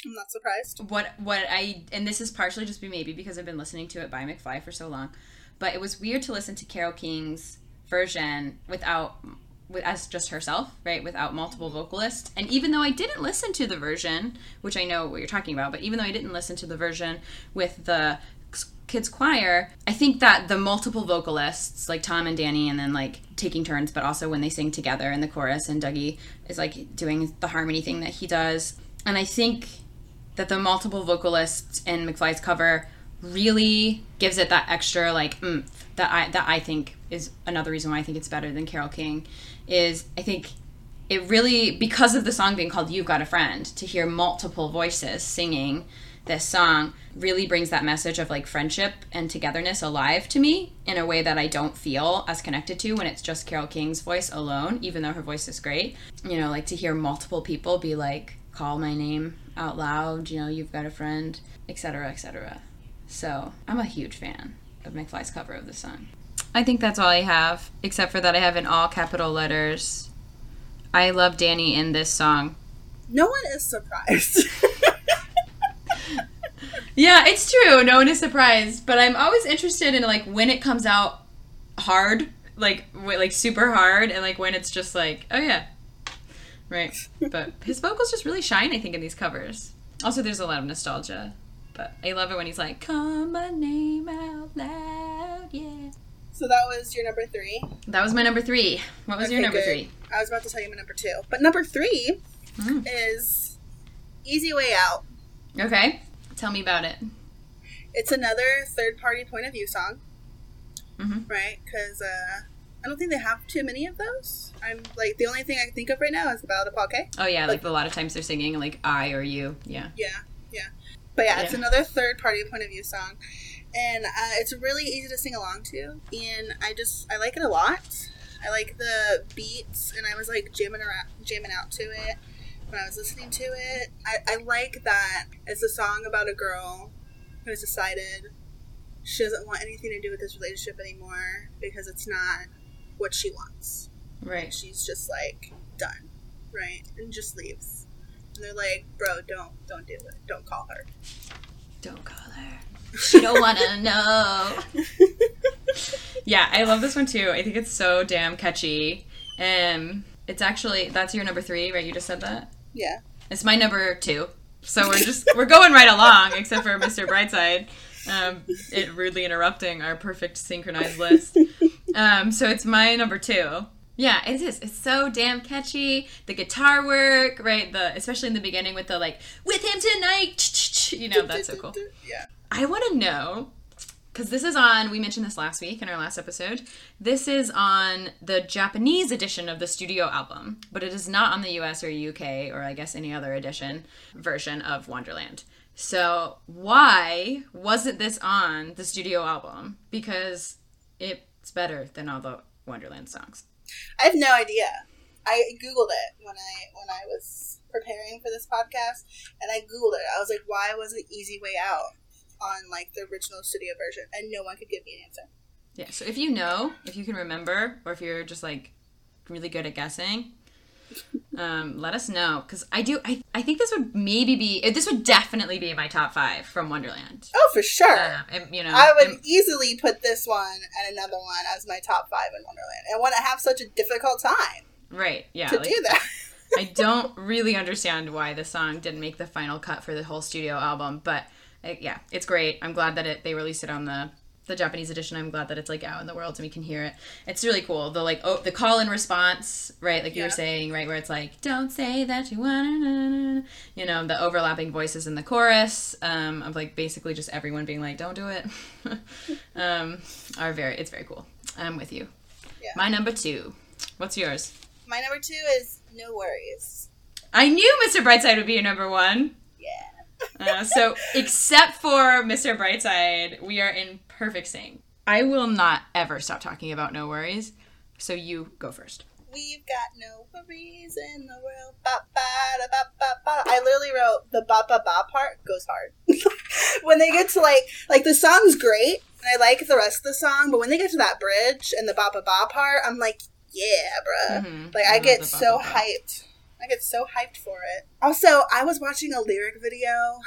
I'm not surprised. what what I and this is partially just be maybe because I've been listening to it by McFly for so long, but it was weird to listen to Carole King's version without with as just herself, right? Without multiple mm-hmm. vocalists. And even though I didn't listen to the version, which I know what you're talking about, but even though I didn't listen to the version with the kids choir, I think that the multiple vocalists, like Tom and Danny, and then like taking turns, but also when they sing together in the chorus, and Dougie is like doing the harmony thing that he does. And I think that the multiple vocalists in McFly's cover really gives it that extra like oomph that I that I think is another reason why I think it's better than Carole King is I think it really because of the song being called You've Got a Friend to hear multiple voices singing this song really brings that message of like friendship and togetherness alive to me in a way that I don't feel as connected to when it's just Carole King's voice alone, even though her voice is great. You know, like to hear multiple people be like, call my name out loud, you know, you've got a friend, etc., etc. So I'm a huge fan of McFly's cover of the song. I think that's all I have, except for that I have in all capital letters. I love Danny in this song. No one is surprised. (laughs) Yeah, it's true. No one is surprised, but I'm always interested in like when it comes out hard, like w- like super hard, and like when it's just like, oh yeah, right. But his vocals just really shine, I think, in these covers. Also, there's a lot of nostalgia, but I love it when he's like, "Call my name out loud," yeah. so that was your number three. That was my number three. What was your number good. three? I was about to tell you my number two, but number three Mm. is "Easy Way Out." Okay, tell me about it. It's another third-party point of view song, Mhm. right? Because uh, I don't think they have too many of those. I'm like the only thing I can think of right now is the Ballad of Paul K. Oh yeah, like a lot of times they're singing like I or you. Yeah. Yeah, yeah. But yeah, it's Yeah. another third party point of view song. And uh, it's really easy to sing along to. And I just, I like it a lot. I like the beats, and I was like jamming around, jamming out to it when I was listening to it. I, I like that it's a song about a girl who's decided she doesn't want anything to do with this relationship anymore because it's not what she wants. Right. She's just like done, right? And just leaves. And they're like, "Bro, don't, don't do it. Don't call her." Don't call her. She don't wanna (laughs) know. (laughs) Yeah, I love this one too. I think it's so damn catchy. Um, it's actually that's your number three, right? You just said that. Yeah. It's my number two. So we're just we're going right along, except for Mr. Brightside, um, it rudely interrupting our perfect synchronized list. Um, so it's my number two. Yeah, it is. It's so damn catchy. The guitar work, right? The especially in the beginning with the like with him tonight. You know that's so cool. Yeah. I want to know because this is on. We mentioned this last week in our last episode. This is on the Japanese edition of the studio album, but it is not on the US or UK or I guess any other edition version of Wonderland. So why wasn't this on the studio album? Because it's better than all the Wonderland songs. I have no idea. I googled it when I when I was preparing for this podcast, and I googled it. I was like, "Why wasn't Easy Way Out on like the original studio version?" And no one could give me an answer. Yeah. So if you know, if you can remember, or if you're just like really good at guessing, um, let us know because I do. I I think this would maybe be. uh, This would definitely be my top five from Wonderland. Oh, for sure. Uh, and, you know, I would and- easily put this one and another one as my top five in Wonderland, and when I have such a difficult time right. Yeah. to like, do that. I don't really understand why the song didn't make the final cut for the whole studio album, but uh, yeah, it's great. I'm glad that it they released it on the the Japanese edition. I'm glad that it's like out in the world and we can hear it. It's really cool. The like oh the call and response, right? Like you Yeah. were saying, right, where it's like don't say that you wanna, you know, the overlapping voices in the chorus um, of like basically just everyone being like don't do it, (laughs) um, are very it's very cool. I'm with you. Yeah. My number two. What's yours? my number two is No Worries. I knew Mr. Brightside would be your number one. Yeah. Uh, so, except for Mr. Brightside, we are in perfect sync. I will not ever stop talking about No Worries. So, you go first. We've got no worries in the world. Ba, ba, da, ba, ba, ba. I literally wrote the ba ba ba part goes hard. (laughs) when they get to like like the song's great and I like the rest of the song, but when they get to that bridge and the ba ba ba part, I'm like, yeah, bruh. Mhm. Like I love get so hyped. I get so hyped for it. Also, I was watching a lyric video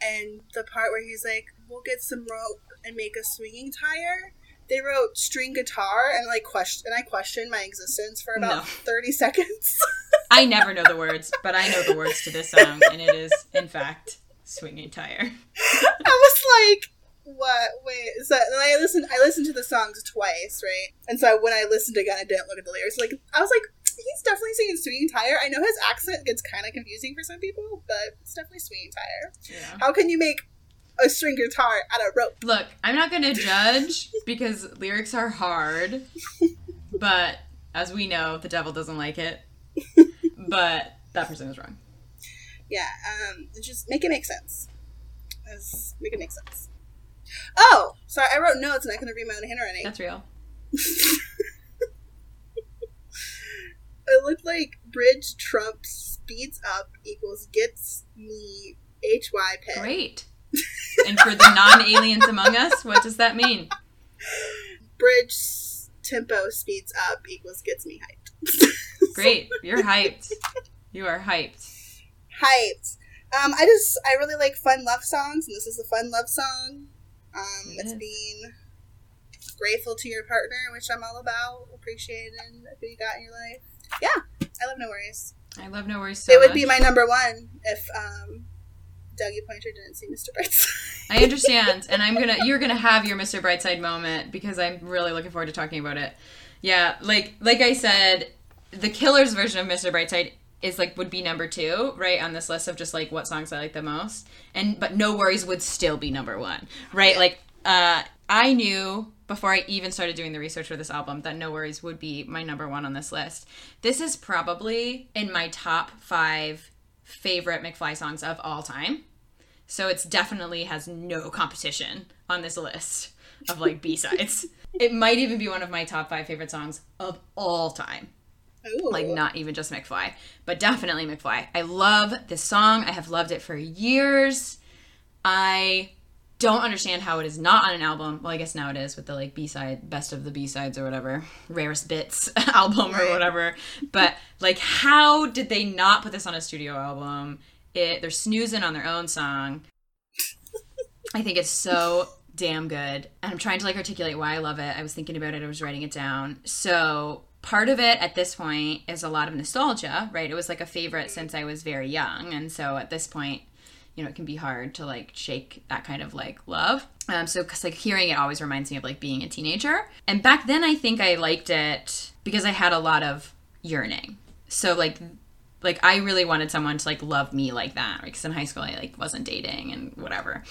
and the part where he's like, We'll get some rope and make a swinging tire. They wrote string guitar and like question and I questioned my existence for about No. thirty seconds. (laughs) I never know the words, but I know the words to this song, and it is, in fact, Swinging Tire. I was like, what? Wait. So I listened. I listened to the songs twice, right? And so when I listened again, I didn't look at the lyrics. Like I was like, he's definitely singing "Swinging Tire." I know his accent gets kind of confusing for some people, but it's definitely "Swinging Tire." Yeah. How can you make a string guitar out of rope? Look, I'm not gonna judge because lyrics are hard, (laughs) but as we know, the devil doesn't like it. (laughs) But that person is wrong. Yeah. Um. Just make it make sense. Let's make it make sense. Oh, sorry. I wrote notes and I couldn't read my own handwriting. That's real. (laughs) It looked like bridge trump speeds up equals gets me hy pay. Great. And for the non-aliens among us, what does that mean? Bridge tempo speeds up equals gets me hyped. (laughs) Great. You're hyped. You are hyped. hyped. Um, I just I really like fun love songs, and this is a fun love song. Um, It it's is. being grateful to your partner, which I'm all about, appreciating who you got in your life. Yeah, I love No Worries. I love No Worries so it would much. be my number one if um, Dougie Poynter didn't see Mr. Brightside. (laughs) I understand, and I'm gonna you're gonna have your Mr. Brightside moment because I'm really looking forward to talking about it. Yeah, like like I said, the Killers version of Mr. Brightside is like would be number two, right, on this list of just like what songs I like the most. And but No Worries would still be number one. Right? Yeah. Like uh I knew before I even started doing the research for this album that No Worries would be my number one on this list. This is probably in my top five favorite McFly songs of all time. So it's definitely has no competition on this list of like B-sides. (laughs) it might even be one of my top 5 favorite songs of all time. Ooh. Like not even just McFly, but definitely McFly. I love this song. I have loved it for years. I don't understand how it is not on an album. Well, I guess now it is with the like B-side, best of the B-sides or whatever, rarest bits (laughs) album or whatever. But like how did they not put this on a studio album? It they're snoozing on their own song. I think it's so damn good. And I'm trying to like articulate why I love it. I was thinking about it, I was writing it down. So part of it at this point is a lot of nostalgia, right? It was like a favorite since I was very young. And so at this point, you know, it can be hard to like shake that kind of like love. Um, so, cause like hearing it always reminds me of like being a teenager. And back then, I think I liked it because I had a lot of yearning. So like, like I really wanted someone to like love me like that. Because in high school, I like wasn't dating and whatever.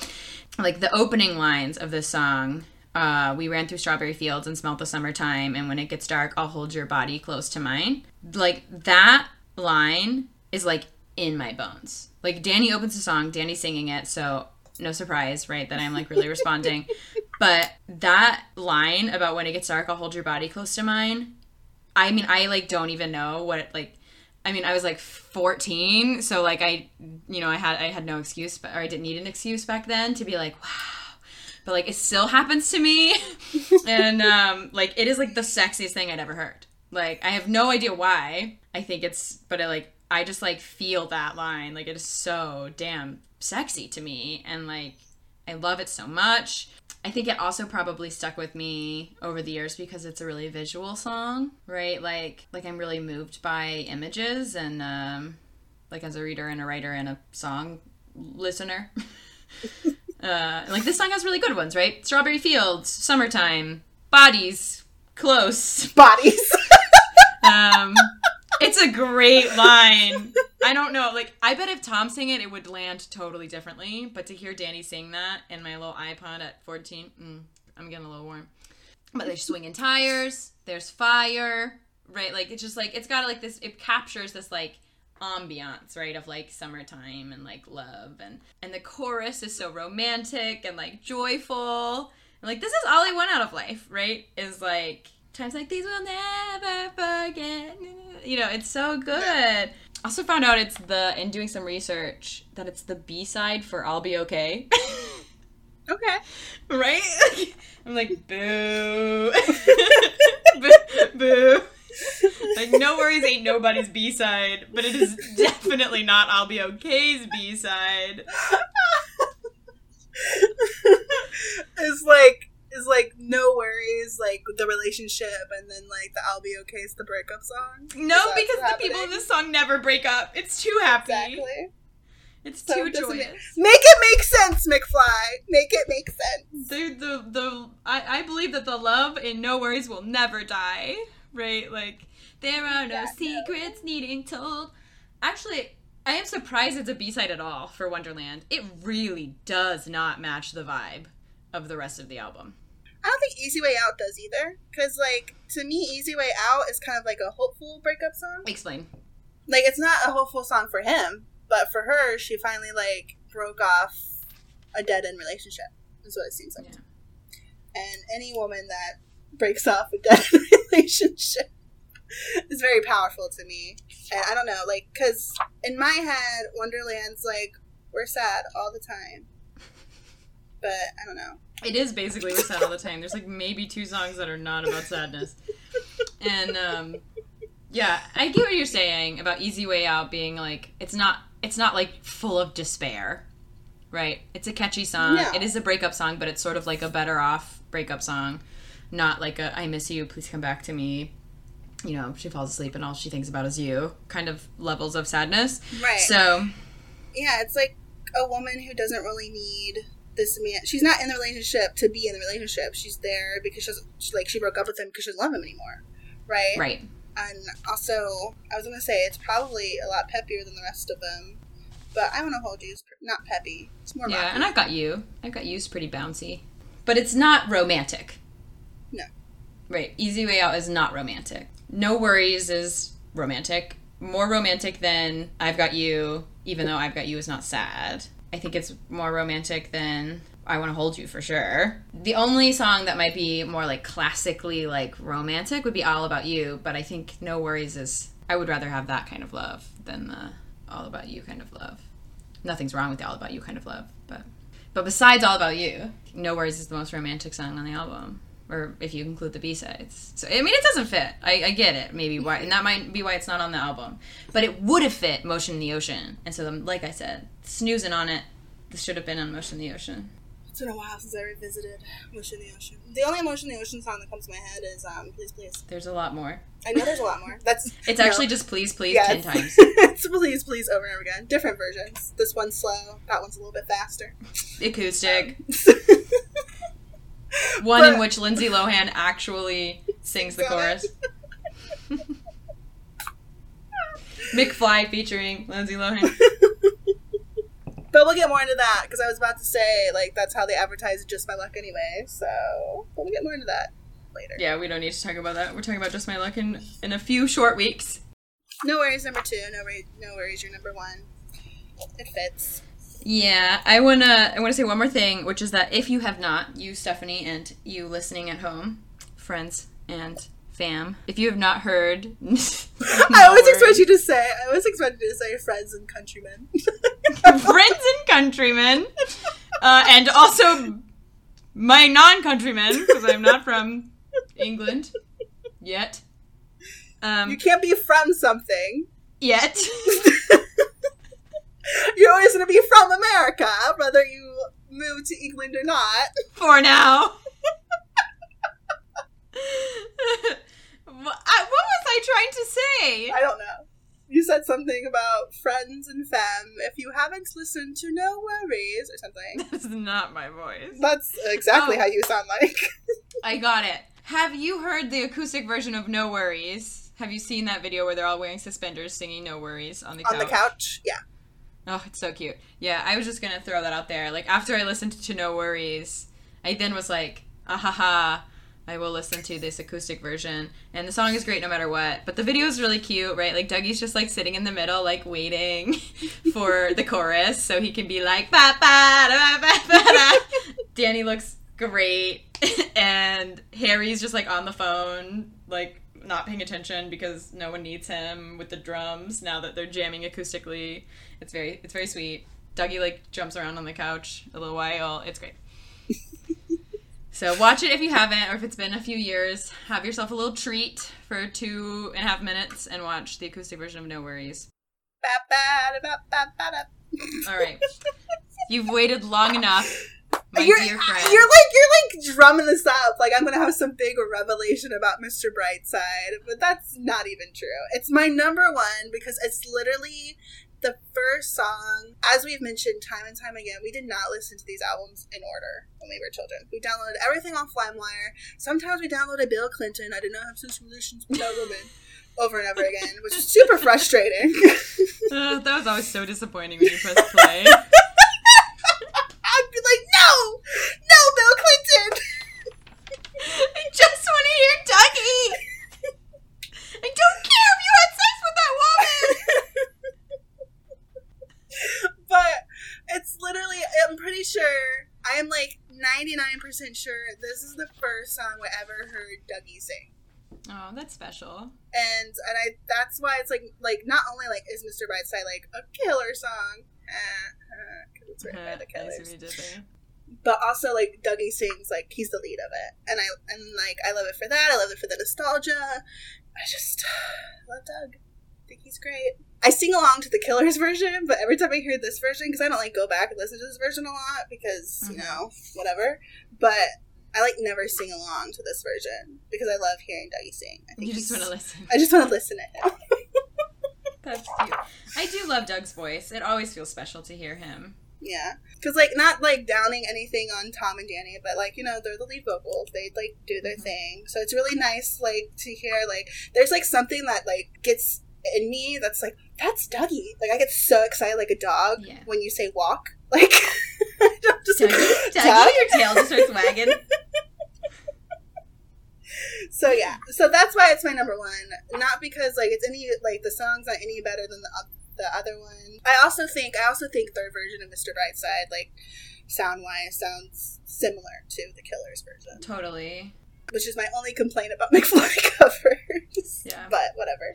Like the opening lines of this song. Uh, we ran through strawberry fields and smelt the summertime, and when it gets dark, I'll hold your body close to mine. Like that line is like in my bones. Like Danny opens the song, Danny's singing it, so no surprise, right, that I'm like really responding. (laughs) But that line about when it gets dark, I'll hold your body close to mine. I mean, I like don't even know what like. I mean, I was like 14, so like I, you know, I had I had no excuse, but or I didn't need an excuse back then to be like, wow. But like it still happens to me, (laughs) and um, like it is like the sexiest thing I'd ever heard. Like I have no idea why. I think it's, but I like I just like feel that line. Like it is so damn sexy to me, and like I love it so much. I think it also probably stuck with me over the years because it's a really visual song, right? Like like I'm really moved by images and um like as a reader and a writer and a song listener. (laughs) uh like this song has really good ones, right? Strawberry Fields, Summertime, Bodies, Close. Bodies. (laughs) Um it's a great line. I don't know. Like, I bet if Tom sang it, it would land totally differently. But to hear Danny sing that in my little iPod at 14, mm, I'm getting a little warm. But there's swinging tires, there's fire, right? Like, it's just like, it's got like this, it captures this like ambiance, right? Of like summertime and like love. And, and the chorus is so romantic and like joyful. And like, this is all I want out of life, right? Is like, times like these will never forget. You know, it's so good. Also found out it's the in doing some research that it's the B side for "I'll Be Okay," (laughs) okay. right? (laughs) I'm like, boo, (laughs) boo, boo. Like, no worries, ain't nobody's B side, but it is definitely not "I'll Be Okay"'s B side. it's like it's like no worries, like the relationship, and then like the "I'll be okay" is the breakup song. No, because the people in this song never break up. It's too happy. Exactly. It's So too joyous. make- Make it make sense, McFly. Make it make sense. The the the I, I believe that the love in No Worries will never die. Right? Like there are no Yeah, no. secrets needing told. Actually, I am surprised it's a B side at all for Wonderland. It really does not match the vibe of the rest of the album. I don't think Easy Way Out does either. Because, like, to me, Easy Way Out is kind of like a hopeful breakup song. Explain. Like, it's not a hopeful song for him, but for her, she finally, like, broke off a dead end relationship, is what it seems like. Yeah. And any woman that breaks off a dead end (laughs) relationship is very powerful to me. And I don't know, like, because in my head, Wonderland's like, we're sad all the time. But I don't know. It is basically we're sad all the time. There's like maybe two songs that are not about sadness. And um yeah, I get what you're saying about Easy Way Out being like it's not it's not like full of despair. Right? It's a catchy song. No. It is a breakup song, but it's sort of like a better off breakup song. Not like a I miss you, please come back to me. You know, she falls asleep and all she thinks about is you kind of levels of sadness. Right. So yeah, it's like a woman who doesn't really need this man. She's not in the relationship to be in the relationship. She's there because she's she, like she broke up with him because she doesn't love him anymore, right? Right. And also, I was gonna say it's probably a lot peppier than the rest of them, but I want to hold you. It's not peppy. It's more Yeah, and I've got you. I've got you's pretty bouncy. But it's not romantic. No. Right. Easy Way Out is not romantic. No Worries is romantic. More romantic than I've Got You, even though I've Got You is not sad. I think it's more romantic than I Want to Hold You for sure. The only song that might be more like classically like romantic would be All About You, but I think No Worries is I would rather have that kind of love than the All About You kind of love. Nothing's wrong with the All About You kind of love, but but besides All About You, No Worries is the most romantic song on the album. Or if you include the B sides. So I mean it doesn't fit. I, I get it, maybe why and that might be why it's not on the album. But it would have fit Motion in the Ocean. And so like I said, snoozing on it, this should have been on Motion in the Ocean. It's been a while since I revisited Motion in the Ocean. The only Motion in the Ocean song that comes to my head is um, Please Please. There's a lot more. I know there's a lot more. That's (laughs) It's no. actually just please, please, Yeah, ten it's- times. (laughs) it's please, please over and over again. Different versions. This one's slow. That one's a little bit faster. Acoustic. (laughs) One in which Lindsay Lohan actually sings the chorus. McFly featuring Lindsay Lohan. But we'll get more into that because I was about to say like that's how they advertise Just My Luck anyway. So we'll get more into that later. Yeah, we don't need to talk about that. We're talking about Just My Luck in, in a few short weeks. No worries, number two. No worries, no worries. You're number one. It fits. Yeah, I wanna I wanna say one more thing, which is that if you have not, you Stephanie and you listening at home, friends and fam, if you have not heard, (laughs) I always expect you to say. I always expected you to say friends and countrymen. (laughs) friends and countrymen, uh, and also my non-countrymen because I'm not from England yet. Um, you can't be from something. yet. (laughs) You're always going to be from America, whether you move to England or not. for now. What I- what was I trying to say? I don't know. You said something about friends and fam. If you haven't listened to No Worries or something. (laughs) That's not my voice. That's exactly Oh. how you sound like. (laughs) I got it. Have you heard the acoustic version of No Worries? Have you seen that video where they're all wearing suspenders singing No Worries on the couch? On the couch? Yeah. Oh, it's so cute. Yeah, I was just gonna throw that out there. Like after I listened to No Worries, I then was like, ah ha ha, I will listen to this acoustic version. And the song is great no matter what. But the video is really cute, right? Like Dougie's just like sitting in the middle, like waiting (laughs) for the chorus so he can be like ba ba da ba ba ba da. (laughs) Danny looks great. (laughs) and Harry's just like on the phone, like not paying attention because no one needs him with the drums now that they're jamming acoustically. It's very it's very sweet. Dougie like jumps around on the couch a little while. It's great. So watch it if you haven't, or if it's been a few years. Have yourself a little treat for two and a half minutes and watch the acoustic version of No Worries. All right, you've waited long enough. My you're, dear friend. You're like you're like drumming this up. Like I'm gonna have some big revelation about Mr. Brightside, but that's not even true. It's my number one because it's literally the first song. As we've mentioned time and time again, we did not listen to these albums in order when we were children. We downloaded everything off LimeWire. Sometimes we downloaded Bill Clinton. I did not have sexual relations with that woman. Over and over again, which is super frustrating. (laughs) Uh, that was always so disappointing when you press play. (laughs) I'd be like, no, no, Bill Clinton. (laughs) I just want to hear Dougie. I don't care if you had sex with that woman. but it's literally, I'm pretty sure, I am like 99% sure this is the first song I ever heard Dougie sing. Oh, that's special. And and I that's why it's like like not only like is Mr. Brightside like a killer song, because it's written by the Uh, Killers, what you did there. but also like Dougie sings like he's the lead of it, and I and like I love it for that. I love it for the nostalgia. I just (sighs) love Doug. I think he's great. I sing along to the Killers version, but every time I hear this version, because I don't like go back and listen to this version a lot because you Mhm. know whatever. But I like never sing along to this version because I love hearing Dougie sing. I think You just want to listen. I just want to listen to him. (laughs) That's cute. I do love Doug's voice. It always feels special to hear him. Yeah, because like not like downing anything on Tom and Danny, but like you know they're the lead vocals. They like do their Mhm. thing, so it's really nice like to hear like there's like something that like gets in me that's like that's Dougie. Like I get so excited like a dog Yeah. when you say walk. (laughs) Like I'm just like, Dougie, Doug? Your tail just starts wagging. (laughs) So yeah, so that's why it's my number one. Not because like it's any like the song's not any better than the the other one. I also think I also think their version of Mr. Brightside like sound wise sounds similar to the Killers version, Totally. Which is my only complaint about (laughs) McFly covers. Yeah. but whatever.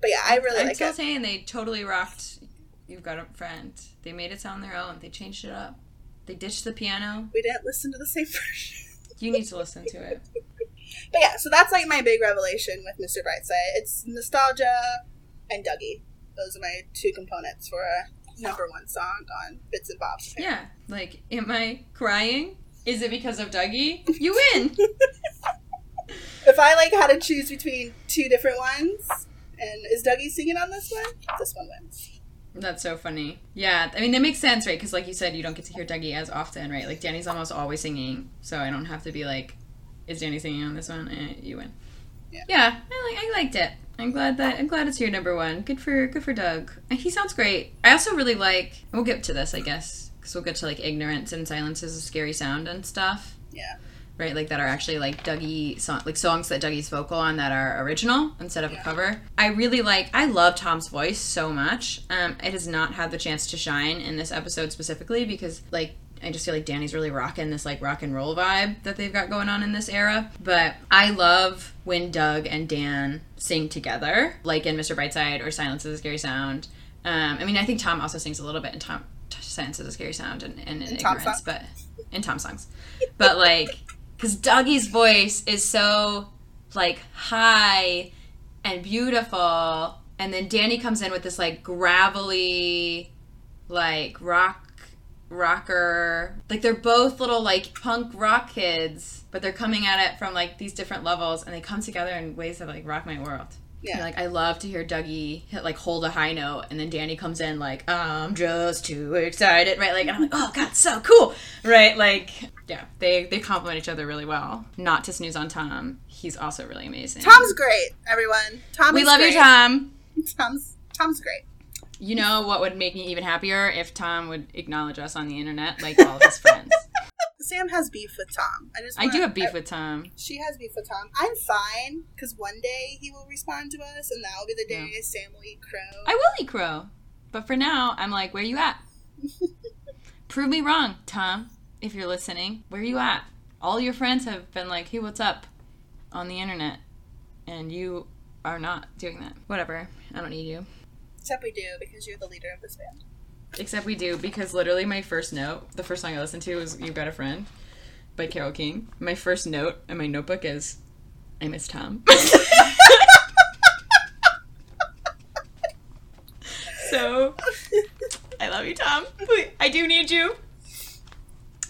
But yeah, I really I'm like still it. saying they totally rocked. You've got a friend. They made it sound their own. They changed it up. They ditched the piano. We didn't listen to the same (laughs) version. You need to listen to it. (laughs) But yeah, so that's like my big revelation with Mr. Brightside. It's nostalgia and Dougie. Those are my two components for a number one song on Bits and Bobs. Yeah. Like, am I crying? Is it because of Dougie? You (laughs) win. (laughs) If I like had to choose between two different ones, and is Dougie singing on this one? This one wins. That's so funny. Yeah, I mean that makes sense, right? Because like you said, you don't get to hear Dougie as often, right? Like Danny's almost always singing, so I don't have to be like, "Is Danny singing on this one?" Eh, you win. Yeah. Yeah, I like. I liked it. I'm glad that I'm glad it's your number one. Good for good for Doug. And He sounds great. I also really like. We'll get to this, I guess, because we'll get to like ignorance and silence is a scary sound and stuff. Yeah. Right, like that are actually like Dougie song, like songs that Dougie's vocal on that are original instead of Yeah. a cover. I really like. I love Tom's voice so much. Um, it has not had the chance to shine in this episode specifically because like I just feel like Danny's really rocking this like rock and roll vibe that they've got going on in this era. But I love when Doug and Dan sing together, like in Mr. Brightside or Silence is a Scary Sound. Um, I mean, I think Tom also sings a little bit in Tom Silence is a Scary Sound and, and in In Tom's Ignorance, but in Tom songs. But like, because Dougie's voice is so like high and beautiful, and then Danny comes in with this like gravelly, like rock rocker. Like they're both little like punk rock kids, but they're coming at it from like these different levels, and they come together in ways that like rock my world. Yeah. Like I love to hear Dougie hit like hold a high note, and then Danny comes in like I'm just too excited, right? Like and I'm like, oh god, so cool, right? Like yeah, they they complement each other really well. Not to snooze on Tom, he's also really amazing. Tom's great, everyone. Tom we love great. you, Tom. (laughs) Tom's Tom's great. You know what would make me even happier if Tom would acknowledge us on the internet like all of his friends. Sam has beef with Tom. I just I do have beef with Tom. She has beef with Tom. I'm fine because one day he will respond to us, and that will be the day Sam will eat crow. I will eat crow, but for now, I'm like, where are you at? (laughs) Prove me wrong, Tom. If you're listening, where are you at? All your friends have been like, hey, what's up, on the internet, and you are not doing that. Whatever. I don't need you. Except we do because you're the leader of this band. Except we do because literally my first note, the first song I listened to was "You Got a Friend" by Carole King. My first note in my notebook is, "I miss Tom." (laughs) so, I love you, Tom. I do need you.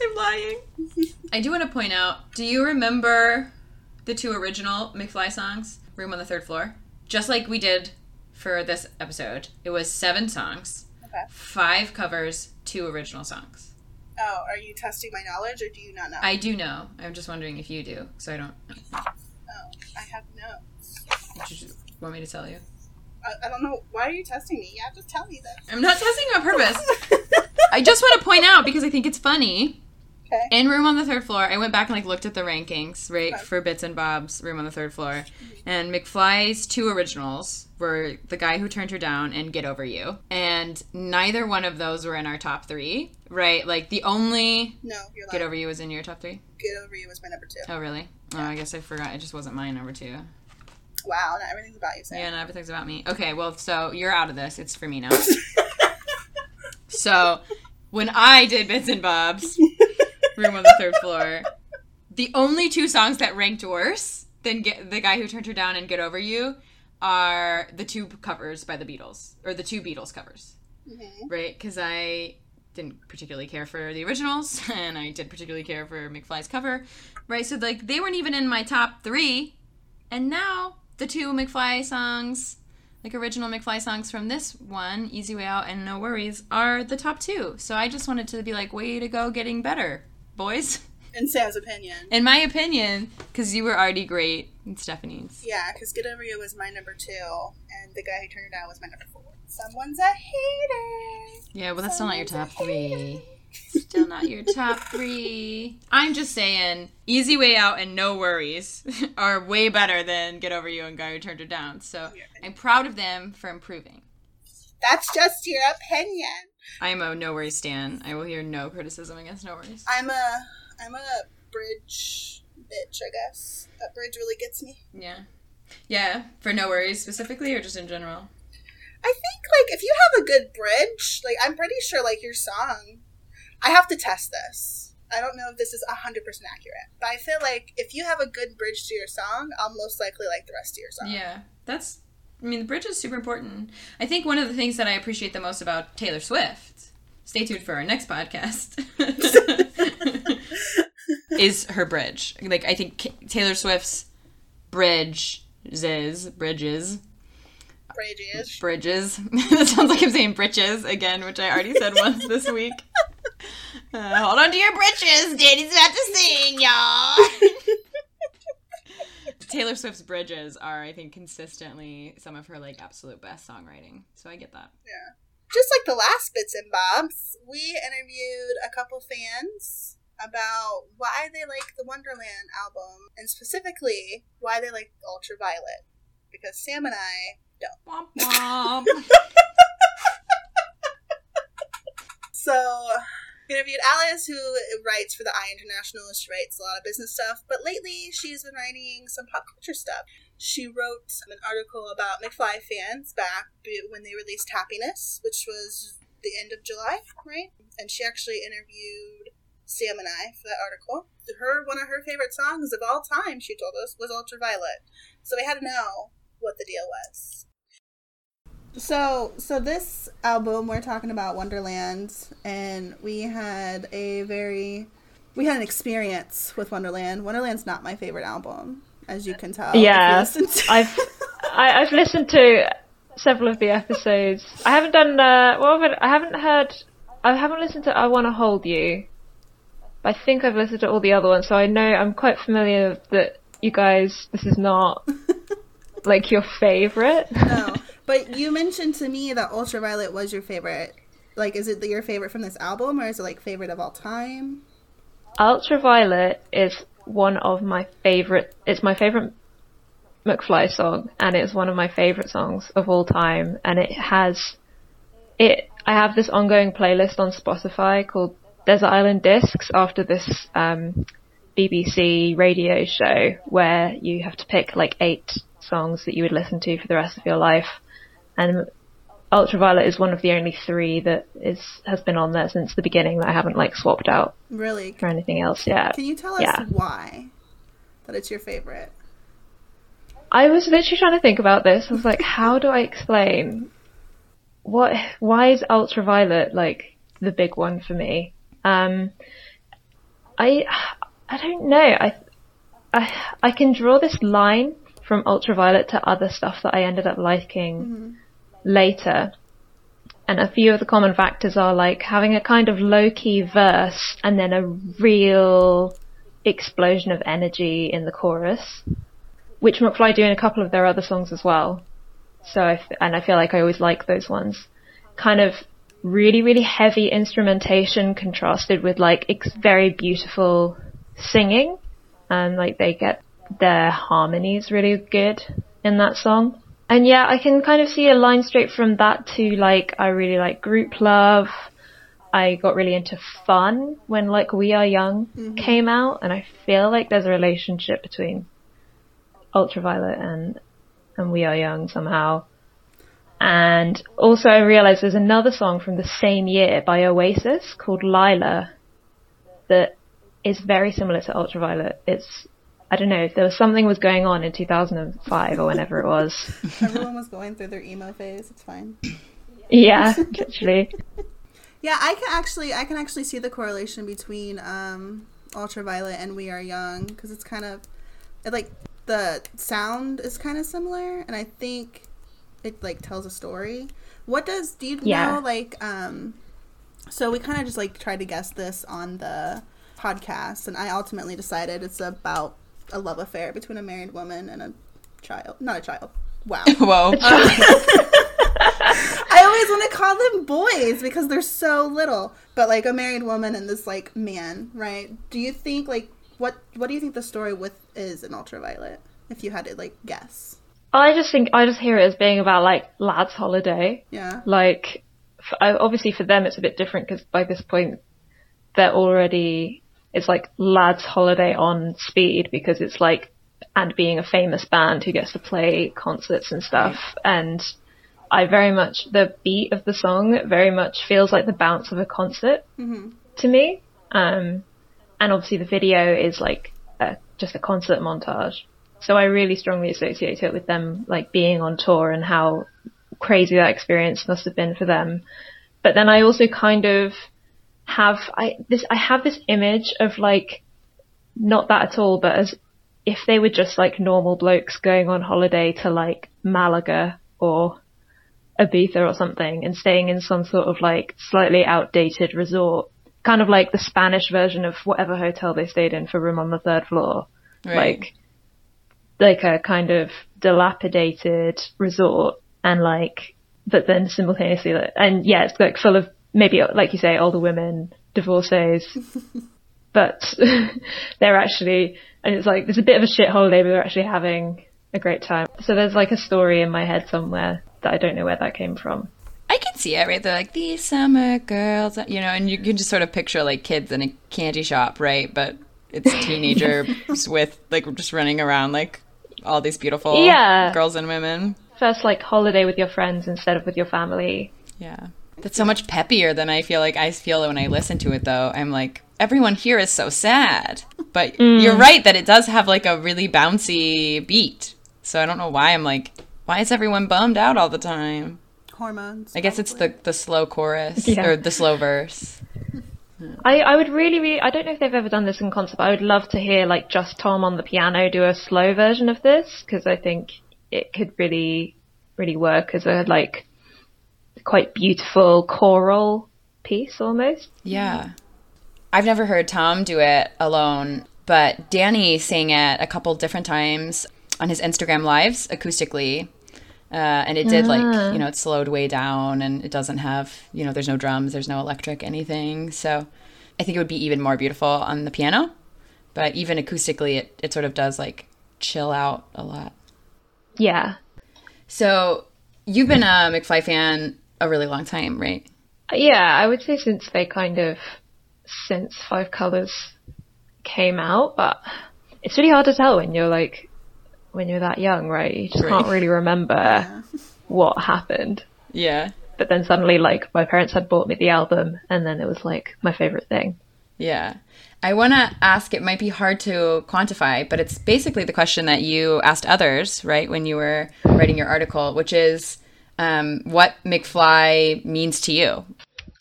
I'm lying. I do want to point out. Do you remember the two original McFly songs? Room on the third floor. Just like we did for this episode, it was seven songs, Okay. five covers, two original songs. Oh, are you testing my knowledge or do you not know? I do know. I'm just wondering if you do, so I don't. oh, I have no. Did you want me to tell you? I, I don't know. Why are you testing me? Yeah, just tell me this. I'm not testing on purpose. (laughs) I just want to point out because I think it's funny. Okay. In Room on the Third Floor, I went back and like looked at the rankings, right, Okay. for Bits and Bob's Room on the Third Floor, mm-hmm. and McFly's two originals were The Guy Who Turned Her Down and Get Over You, and neither one of those were in our top three, right? Like the only No, you're Get. Over You was in your top three. Get over you was my number two. Oh, really? Oh, I guess I forgot. It just wasn't my number two. Wow, not everything's about you, Sam. Yeah, not everything's about me. Okay, well, so you're out of this. It's for me now. (laughs) So when I did Bits and Bob's (laughs) Room on the Third Floor, the only two songs that ranked worse than Get, The Guy Who Turned Her Down and Get Over You are the two covers by the Beatles, or the two Beatles covers, Mhm. right? Because I didn't particularly care for the originals, (laughs) and I did particularly care for McFly's cover, right? So, like, they weren't even in my top three, and now the two McFly songs like original McFly songs from this one, Easy Way Out and No Worries, are the top two. So I just wanted to be like, way to go, getting better, boys. In Sam's opinion. In my opinion, because you were already great in Stephanie's. Yeah, because Get Over You was my number two, and The Guy Who Turned It Down was my number four. Someone's a hater. Yeah, well, that's still not your top three. Still not your top three. I'm just saying, Easy Way Out and No Worries (laughs) are way better than Get Over You and Guy Who Turned Her Down. So I'm proud of them for improving. That's just your opinion. I am a No Worries stan. I will hear no criticism against No Worries. I'm a I'm a bridge bitch, I guess. That bridge really gets me. Yeah. Yeah, for No Worries specifically or just in general? I think like if you have a good bridge, like I'm pretty sure like your song I have to test this. I don't know if this is 100% accurate, but I feel like if you have a good bridge to your song, I'll most likely like the rest of your song. Yeah, that's. I mean, the bridge is super important. I think one of the things that I appreciate the most about Taylor Swift. Stay tuned for our next podcast. (laughs) (laughs) is her bridge. Like I think Taylor Swift's bridge is bridges Bridges. bridges. (laughs) that sounds like I'm saying britches again, which I already said once this week. Uh, hold on to your britches, Danny's about to sing, y'all. (laughs) Taylor Swift's bridges are, I think, consistently some of her like absolute best songwriting. So I get that. Yeah. Just like the last bits and bobs, we interviewed a couple fans about why they like the Wonderland album and specifically why they like Ultraviolet. Because Sam and I don't. Womp womp. (laughs) So, we interviewed Alys, who writes for the I International. She writes a lot of business stuff, but lately she's been writing some pop culture stuff. She wrote an article about McFly fans back when they released Happiness, which was the end of July, right? And she actually interviewed Sam and I for that article. Her one of her favorite songs of all time, she told us, was Ultraviolet. So we had to know what the deal was. So, so this album we're talking about Wonderland, and we had a very, we had an experience with Wonderland. Wonderland's not my favorite album, as you can tell. Yeah, listen to- I've I, I've listened to several of the episodes. I haven't done uh, well. I've- I haven't heard. I haven't listened to "I Want to Hold You." I think I've listened to all the other ones, so I know I'm quite familiar that you guys. This is not (laughs) like your favorite. no, (laughs) but you mentioned to me that Ultraviolet was your favorite. Like, is it your favorite from this album, or is it like favorite of all time? Ultraviolet is one of my favorite. It's my favorite McFly song, and it's one of my favorite songs of all time. And it has it. I have this ongoing playlist on Spotify called Desert Island Discs after this um, BBC radio show where you have to pick like eight songs that you would listen to for the rest of your life, and Ultraviolet is one of the only three that is has been on there since the beginning that I haven't like swapped out Really? for anything else. Yeah. Can you tell us Yeah. why that it's your favorite? I was literally trying to think about this. I was like, how do I explain what? Why is ultraviolet like the big one for me? Um, I I don't know. I I I can draw this line from Ultraviolet to other stuff that I ended up liking Mm-hmm. later. And a few of the common factors are like having a kind of low key verse and then a real explosion of energy in the chorus, which McFly do in a couple of their other songs as well. So, I f- and I feel like I always like those ones. Kind of really, really heavy instrumentation contrasted with like ex- very beautiful singing. And like they get their harmonies really good in that song. And yeah, I can kind of see a line straight from that to like, I really like Grouplove. I got really into fun when like We Are Young mm-hmm. came out and I feel like there's a relationship between Ultraviolet and, and We Are Young somehow. And also I realized there's another song from the same year by Oasis called Lyla that is very similar to Ultraviolet. It's, I don't know, if there was something was going on in 2005 or whenever it was. (laughs) Everyone was going through their emo phase. It's fine. Yeah, (laughs) literally. Yeah, I can actually I can actually see the correlation between um, Ultraviolet and We Are Young because it's kind of it, like the sound is kind of similar, and I think it like tells a story. What does do you Yeah. know like um? So we kind of just like tried to guess this on the podcast, and I ultimately decided it's about a love affair between a married woman and a child, not a child. Wow. (laughs) Whoa. (laughs) I always want to call them boys because they're so little. But like a married woman and this like man, right? Do you think like what what do you think the story with is in Ultraviolet? If you had to like guess. I just think, I just hear it as being about like lads holiday. Yeah. Like, f- I- obviously for them it's a bit different because by this point they're already, it's like lads holiday on speed because it's like, and being a famous band who gets to play concerts and stuff. And I very much, the beat of the song very much feels like the bounce of a concert to me. Um, and obviously the video is like a, just a concert montage. So I really strongly associate it with them like being on tour and how crazy that experience must have been for them. But then I also kind of have I this I have this image of like not that at all, but as if they were just like normal blokes going on holiday to like Malaga or Ibiza or something and staying in some sort of like slightly outdated resort. Kind of like the Spanish version of whatever hotel they stayed in for room on the third floor. Right. Like like a kind of dilapidated resort and like but then simultaneously like, and yeah it's like full of maybe like you say older women divorcees (laughs) but (laughs) they're actually and it's like there's a bit of a shit holiday but they're actually having a great time so there's like a story in my head somewhere that I don't know where that came from I can see it, right? They're like these summer girls, you know, and you can just sort of picture like kids in a candy shop, right? But it's (laughs) teenagers with like just running around like all these beautiful Yeah. girls and women. first like holiday with your friends instead of with your family Yeah. That's so much peppier than I feel like I feel when I listen to it though. I'm like everyone here is so sad. But mm. you're right that it does have like a really bouncy beat. So I don't know why I'm like why is everyone bummed out all the time? Hormones. I guess it's the the slow chorus (laughs) Yeah. or the slow verse. I, I would really, really, I don't know if they've ever done this in concert, but I would love to hear like just Tom on the piano do a slow version of this because I think it could really, really work as a like quite beautiful choral piece almost. Yeah. I've never heard Tom do it alone, but Danny sang it a couple different times on his Instagram lives acoustically. Uh, and it did like, you know, it slowed way down and it doesn't have, you know, there's no drums, there's no electric, anything. So I think it would be even more beautiful on the piano. But even acoustically, it, it sort of does like chill out a lot. Yeah. So you've been a McFly fan a really long time, right? Yeah, I would say since they kind of, since Five Colors came out, but it's really hard to tell when you're like, when you're that young, right? You just can't really remember what happened. Yeah. but then suddenly like my parents had bought me the album and then it was like my favorite thing Yeah. I want to ask, it might be hard to quantify, but it's basically the question that you asked others, right, when you were writing your article, which is um, what McFly means to you.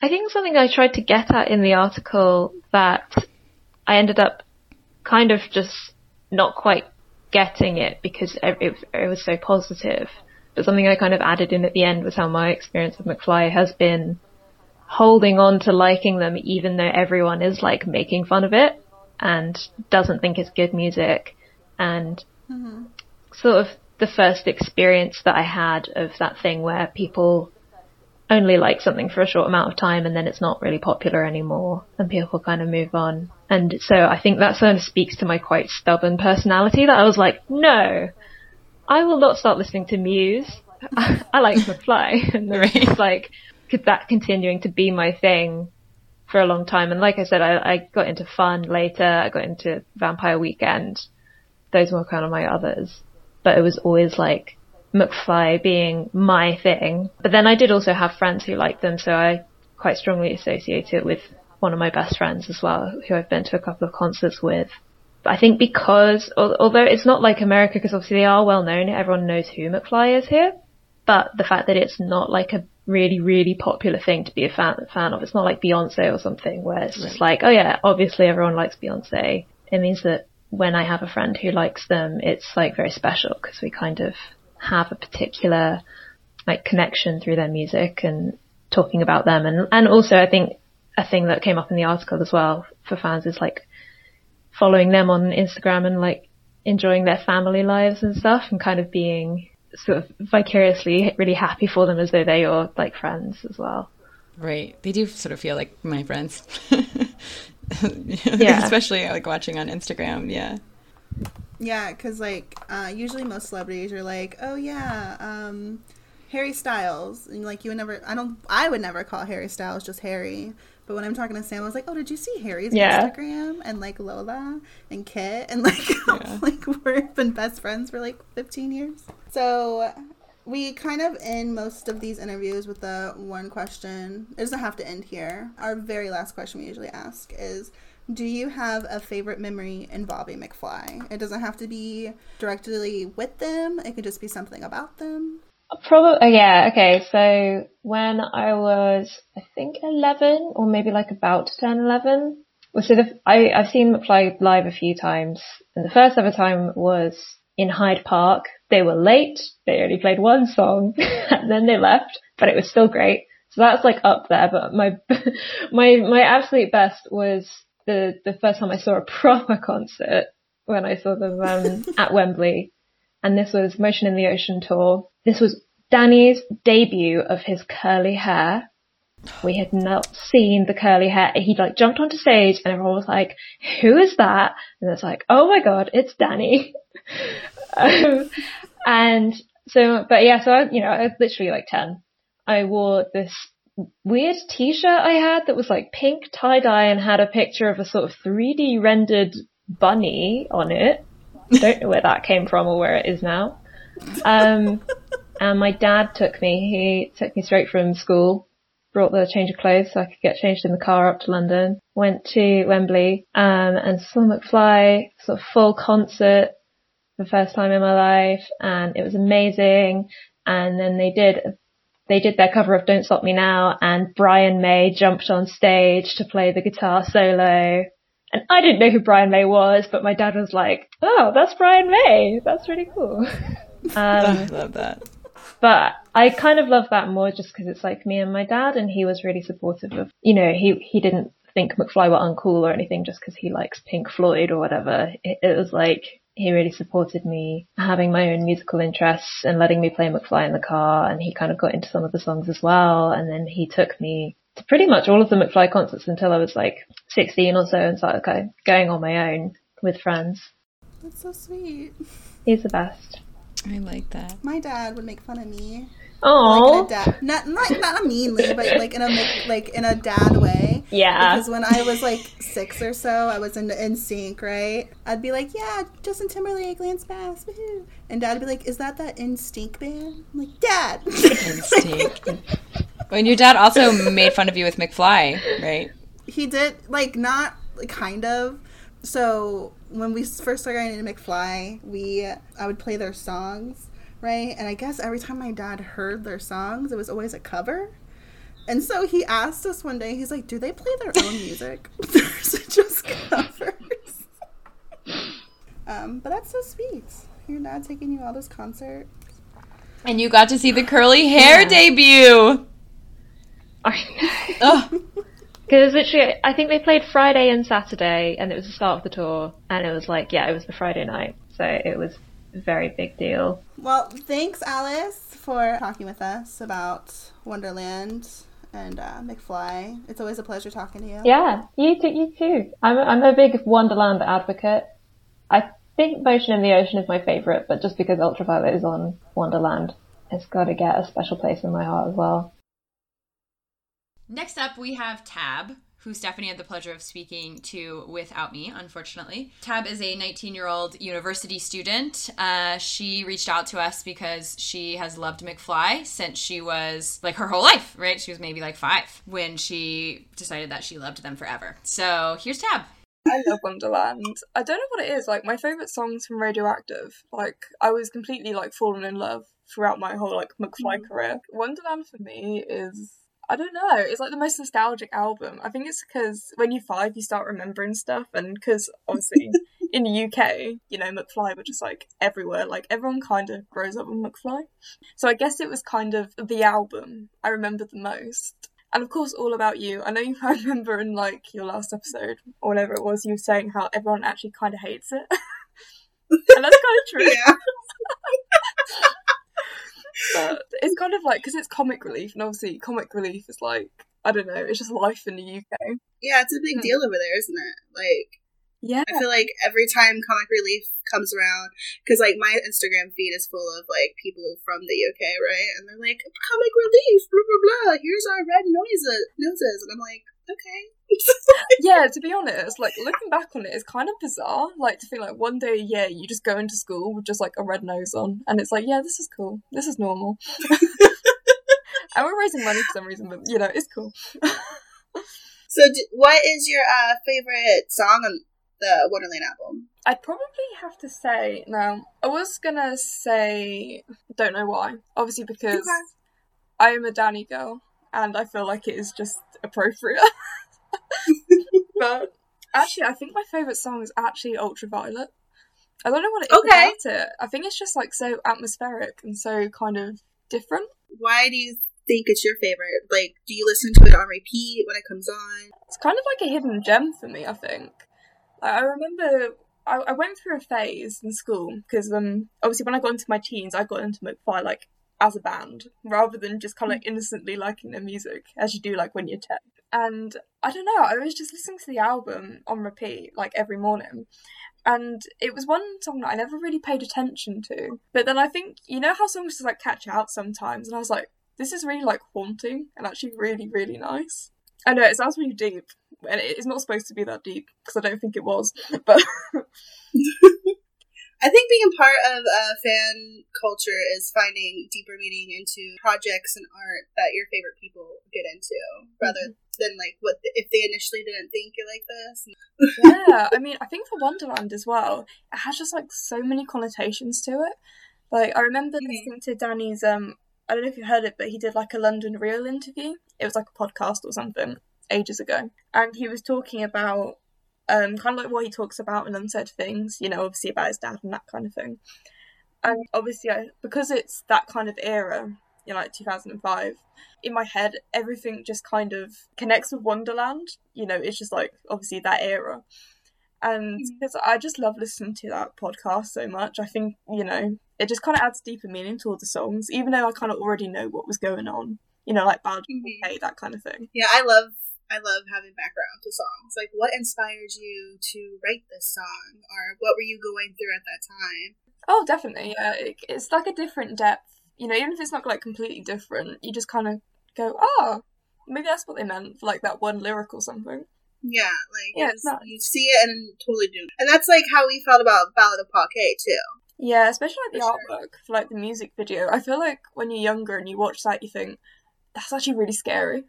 i think something i tried to get at in the article that I ended up kind of just not quite getting it because it, it, it was so positive. But something I kind of added in at the end was how my experience with McFly has been holding on to liking them even though everyone is like making fun of it and doesn't think it's good music and mm-hmm. sort of the first experience that I had of that thing where people only like something for a short amount of time and then it's not really popular anymore and people kind of move on. And so I think that sort of speaks to my quite stubborn personality that I was like, no, I will not start listening to Muse. (laughs) I, like McFly. (laughs) and it's like could that continuing to be my thing for a long time. And like I said, I, I got into fun later. I got into Vampire Weekend. Those were kind of my others. But it was always like McFly being my thing. But then I did also have friends who liked them, so I quite strongly associate it with one of my best friends as well, who I've been to a couple of concerts with. But I think because, although it's not like America, because obviously they are well known, everyone knows who McFly is here. But the fact that it's not like a really, really popular thing to be a fan, fan of, it's not like Beyonce or something where it's just like, oh yeah, obviously everyone likes Beyonce. It means that when I have a friend who likes them, it's like very special because we kind of have a particular like connection through their music and talking about them and and also I think a thing that came up in the article as well for fans is like following them on Instagram and like enjoying their family lives and stuff and kind of being sort of vicariously really happy for them as though they are like friends as well. Right. They do sort of feel like my friends. (laughs) yeah. Especially like watching on Instagram. Yeah. Yeah, because like uh, usually most celebrities are like, oh yeah, um, Harry Styles, and like you would never, I don't, I would never call Harry Styles just Harry. But when I'm talking to Sam, I was like, "Oh, did you see Harry's yeah. Instagram and like Lola and Kit and (laughs) like yeah. (laughs) like we've been best friends for like 15 years." So we kind of end most of these interviews with the one question. It doesn't have to end here. Our very last question we usually ask is do you have a favorite memory involving McFly? It doesn't have to be directly with them. It could just be something about them. Uh, Probably, oh yeah, okay. So when I was, I think 11 or maybe like about to turn 11. Well, so the, I, I've seen McFly live a few times and the first ever time was in Hyde Park. They were late. They only played one song (laughs) and then they left, but it was still great. So that's like up there, but my, (laughs) my, my absolute best was the the first time I saw a (laughs) proper concert when I saw them um, (laughs) at Wembley, and this was Motion in the Ocean tour. This was Danny's debut of his curly hair. We had not seen the curly hair. He like jumped onto stage and everyone was like, "Who is that?" And it's like, "Oh my god, it's Danny." (laughs) um, and so, but yeah, so I, you know, I was literally like ten. I wore this weird t-shirt I had that was like pink tie-dye and had a picture of a sort of 3D rendered bunny on it. I Don't know where that came from or where it is now. Um, and my dad took me, he took me straight from school, brought the change of clothes so I could get changed in the car up to London, went to Wembley, um, and saw McFly, sort of full concert for the first time in my life, and it was amazing. And then they did a they did their cover of Don't Stop Me Now and Brian May jumped on stage to play the guitar solo. And I didn't know who Brian May was, but my dad was like, oh, that's Brian May. That's really cool. (laughs) Um, I love that. But I kind of love that more just because it's like me and my dad and he was really supportive of, you know, he, he didn't think McFly were uncool or anything just because he likes Pink Floyd or whatever. It, it was like, he really supported me having my own musical interests and letting me play McFly in the car and he kind of got into some of the songs as well and then he took me to pretty much all of the McFly concerts until I was like 16 or so and started okay, going on my own with friends. That's so sweet. He's the best. I like that. My dad would make fun of me Oh, like not not not meanly, but like in a like in a dad way. Yeah. Because when I was like six or so, I was in NSYNC, right? I'd be like, yeah, Justin Timberlake, Lance Bass, woohoo. and Dad'd be like, is that that NSYNC band? I'm like, Dad. NSYNC. when your dad also made fun of you with McFly, right? He did, like, not like, kind of. So when we first started getting into McFly, we I would play their songs right? And I guess every time my dad heard their songs, it was always a cover. And so he asked us one day, he's like, Do they play their own music? or is it just covers? um, but that's so sweet. Your dad taking you all this concert. And you got to see the curly hair Yeah. debut. (laughs) I know. Ugh. (laughs) Because literally, I think they played Friday and Saturday, and it was the start of the tour, and it was like, yeah, it was the Friday night, so it was a very big deal. Well, thanks, Alys, for talking with us about Wonderland and uh, McFly. It's always a pleasure talking to you. Yeah, you too. You too. I'm a, I'm a big Wonderland advocate. I think Motion in the Ocean is my favorite, but just because Ultraviolet is on Wonderland, it's got to get a special place in my heart as well. Next up, we have Tab, who Stephanie had the pleasure of speaking to without me, unfortunately. Tab is a 19 year old university student. Uh, she reached out to us because she has loved McFly since she was like her whole life, right? She was maybe like five when she decided that she loved them forever. So here's Tab. I love Wonderland. I don't know what it is. Like my favorite songs from Radioactive. Like I was completely like fallen in love throughout my whole like McFly career. Wonderland for me is I don't know. It's like the most nostalgic album. I think it's because when you're five, you start remembering stuff, and because obviously (laughs) in the UK, you know, McFly were just like everywhere. Like everyone kind of grows up with McFly. So I guess it was kind of the album I remember the most. And of course, All About You. I know you I (laughs) remember in like your last episode or whatever it was, you were saying how everyone actually kind of hates it. (laughs) and that's kind of true. Yeah. But it's kind of like, because it's comic relief, and obviously, comic relief is like, I don't know, it's just life in the UK. Yeah, it's a big Hmm. deal over there, isn't it? Like, Yeah. I feel like every time Comic Relief comes around, because like my Instagram feed is full of like people from the UK, right? And they're like, Comic Relief, blah blah blah. Here's our red noises, noses, and I'm like, okay. (laughs) yeah, to be honest, like looking back on it, it's kind of bizarre. Like to think like one day a year you just go into school with just like a red nose on, and it's like, yeah, this is cool, this is normal. (laughs) and we're raising money for some reason, but you know, it's cool. So, d- what is your uh, favorite song on the Wonderland album? I'd probably have to say now. I was gonna say, don't know why. Obviously because Okay. I am a Danny girl, and I feel like it is just appropriate. (laughs) but actually, I think my favorite song is actually Ultraviolet. I don't know what it is Okay. about it. I think it's just like so atmospheric and so kind of different. Why do you think it's your favorite? Like, do you listen to it on repeat when it comes on? It's kind of like a hidden gem for me. I think. I remember I, I went through a phase in school because um obviously when I got into my teens, I got into McFly like as a band rather than just kind of like innocently liking their music as you do like when you're ten. And I don't know, I was just listening to the album on repeat like every morning. And it was one song that I never really paid attention to. But then I think you know how songs just like catch out sometimes, and I was like, this is really like haunting and actually really really nice. I know it sounds really deep, and it's not supposed to be that deep because I don't think it was. (laughs) But (laughs) I think being a part of uh, fan culture is finding deeper meaning into projects and art that your favorite people get into, rather than like what if they initially didn't think you like this. (laughs) yeah, I mean, I think for Wonderland as well, it has just like so many connotations to it. Like I remember Mhm. listening to Danny's um, I don't know if you heard it, but he did like a London Real interview. It was like a podcast or something ages ago, and he was talking about um, kind of like what he talks about in Unsaid Things. You know, obviously about his dad and that kind of thing. And obviously, I, because it's that kind of era, you know, like 2005, in my head, everything just kind of connects with Wonderland. You know, it's just like obviously that era. And because I just love listening to that podcast so much, I think, you know, it just kind of adds deeper meaning to all the songs, even though I kind of already know what was going on. You know, like Mhm. Okay, that kind of thing. Yeah, I love I love having background to songs. Like, what inspired you to write this song, or what were you going through at that time? Oh, definitely. Yeah, it, it's like a different depth. You know, even if it's not like completely different, you just kind of go, oh, maybe that's what they meant for like that one lyric or something. Yeah, like Yeah, it's- it's you see it and totally do. And that's like how we felt about Ballad of Paul K too. Yeah, especially like the For sure. artwork for like the music video. I feel like when you're younger and you watch that, you think that's actually really scary.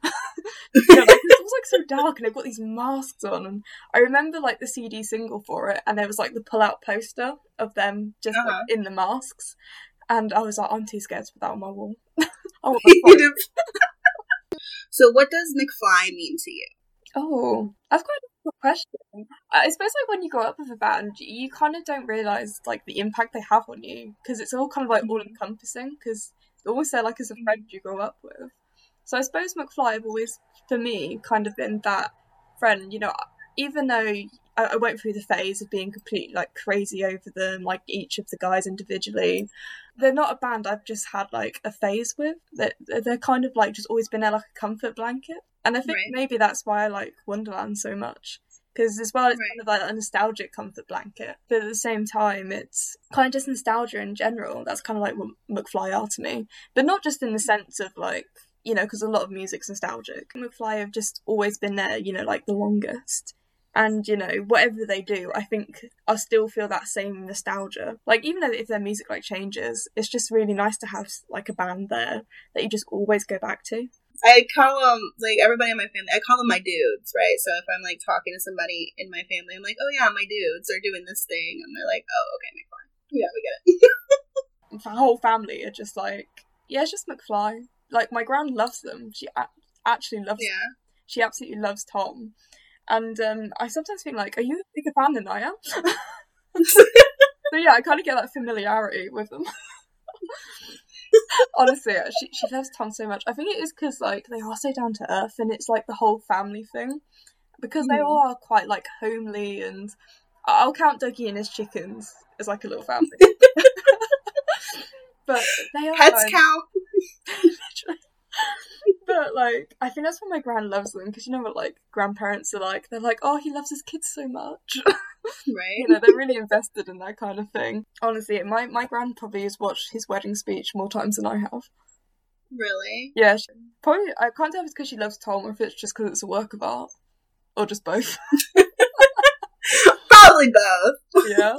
you know, like, it was like so dark, and they've got these masks on. And I remember like the CD single for it, and there was like the pull-out poster of them just Uh-huh. like, in the masks, and I was like, I'm too scared to put that on my wall. (laughs) I want (laughs) You the do- (laughs) So, what does McFly mean to you? Oh, that's quite a good question. I suppose like when you grow up with a band, you kind of don't realize like the impact they have on you because it's all kind of like all encompassing because they're always there like as a friend you grow up with. So I suppose McFly have always, for me, kind of been that friend. You know, even though I, I went through the phase of being completely like crazy over them, like each of the guys individually, they're not a band I've just had like a phase with. They're, they're kind of like just always been there like a comfort blanket. And I think Right. maybe that's why I like Wonderland so much. Because as well, it's Right. kind of like a nostalgic comfort blanket, but at the same time, it's kind of just nostalgia in general. That's kind of like what McFly are to me, but not just in the mm. sense of like you know, because a lot of music's nostalgic. McFly have just always been there, you know, like the longest. And you know, whatever they do, I think I still feel that same nostalgia. Like even though if their music like changes, it's just really nice to have like a band there that you just always go back to. I call them like everybody in my family. I call them my dudes, right? So if I'm like talking to somebody in my family, I'm like, "Oh yeah, my dudes are doing this thing," and they're like, "Oh, okay, McFly. Yeah, we get it." (laughs) the whole family are just like, yeah, it's just McFly. Like my gran loves them. She a- actually loves. yeah. She absolutely loves Tom. And um, I sometimes think like, are you a bigger fan than I am? (laughs) so yeah, I kind of get that familiarity with them. (laughs) Honestly, she she loves Tom so much. I think it is because like they are so down to earth, and it's like the whole family thing. Because they Mhm. all are quite like homely, and I'll count Dougie and his chickens as like a little family. (laughs) but they are Pets like, count. (laughs) But like, I think that's why my grand loves them because you know what like grandparents are like. They're like, oh, he loves his kids so much. (laughs) Right. you know, they're really invested in that kind of thing. Honestly, my my gran probably has watched his wedding speech more times than I have. Really? Yeah, she, probably. I can't tell if it's because she loves Tom or if it's just because it's a work of art, or just both. (laughs) Probably both. yeah.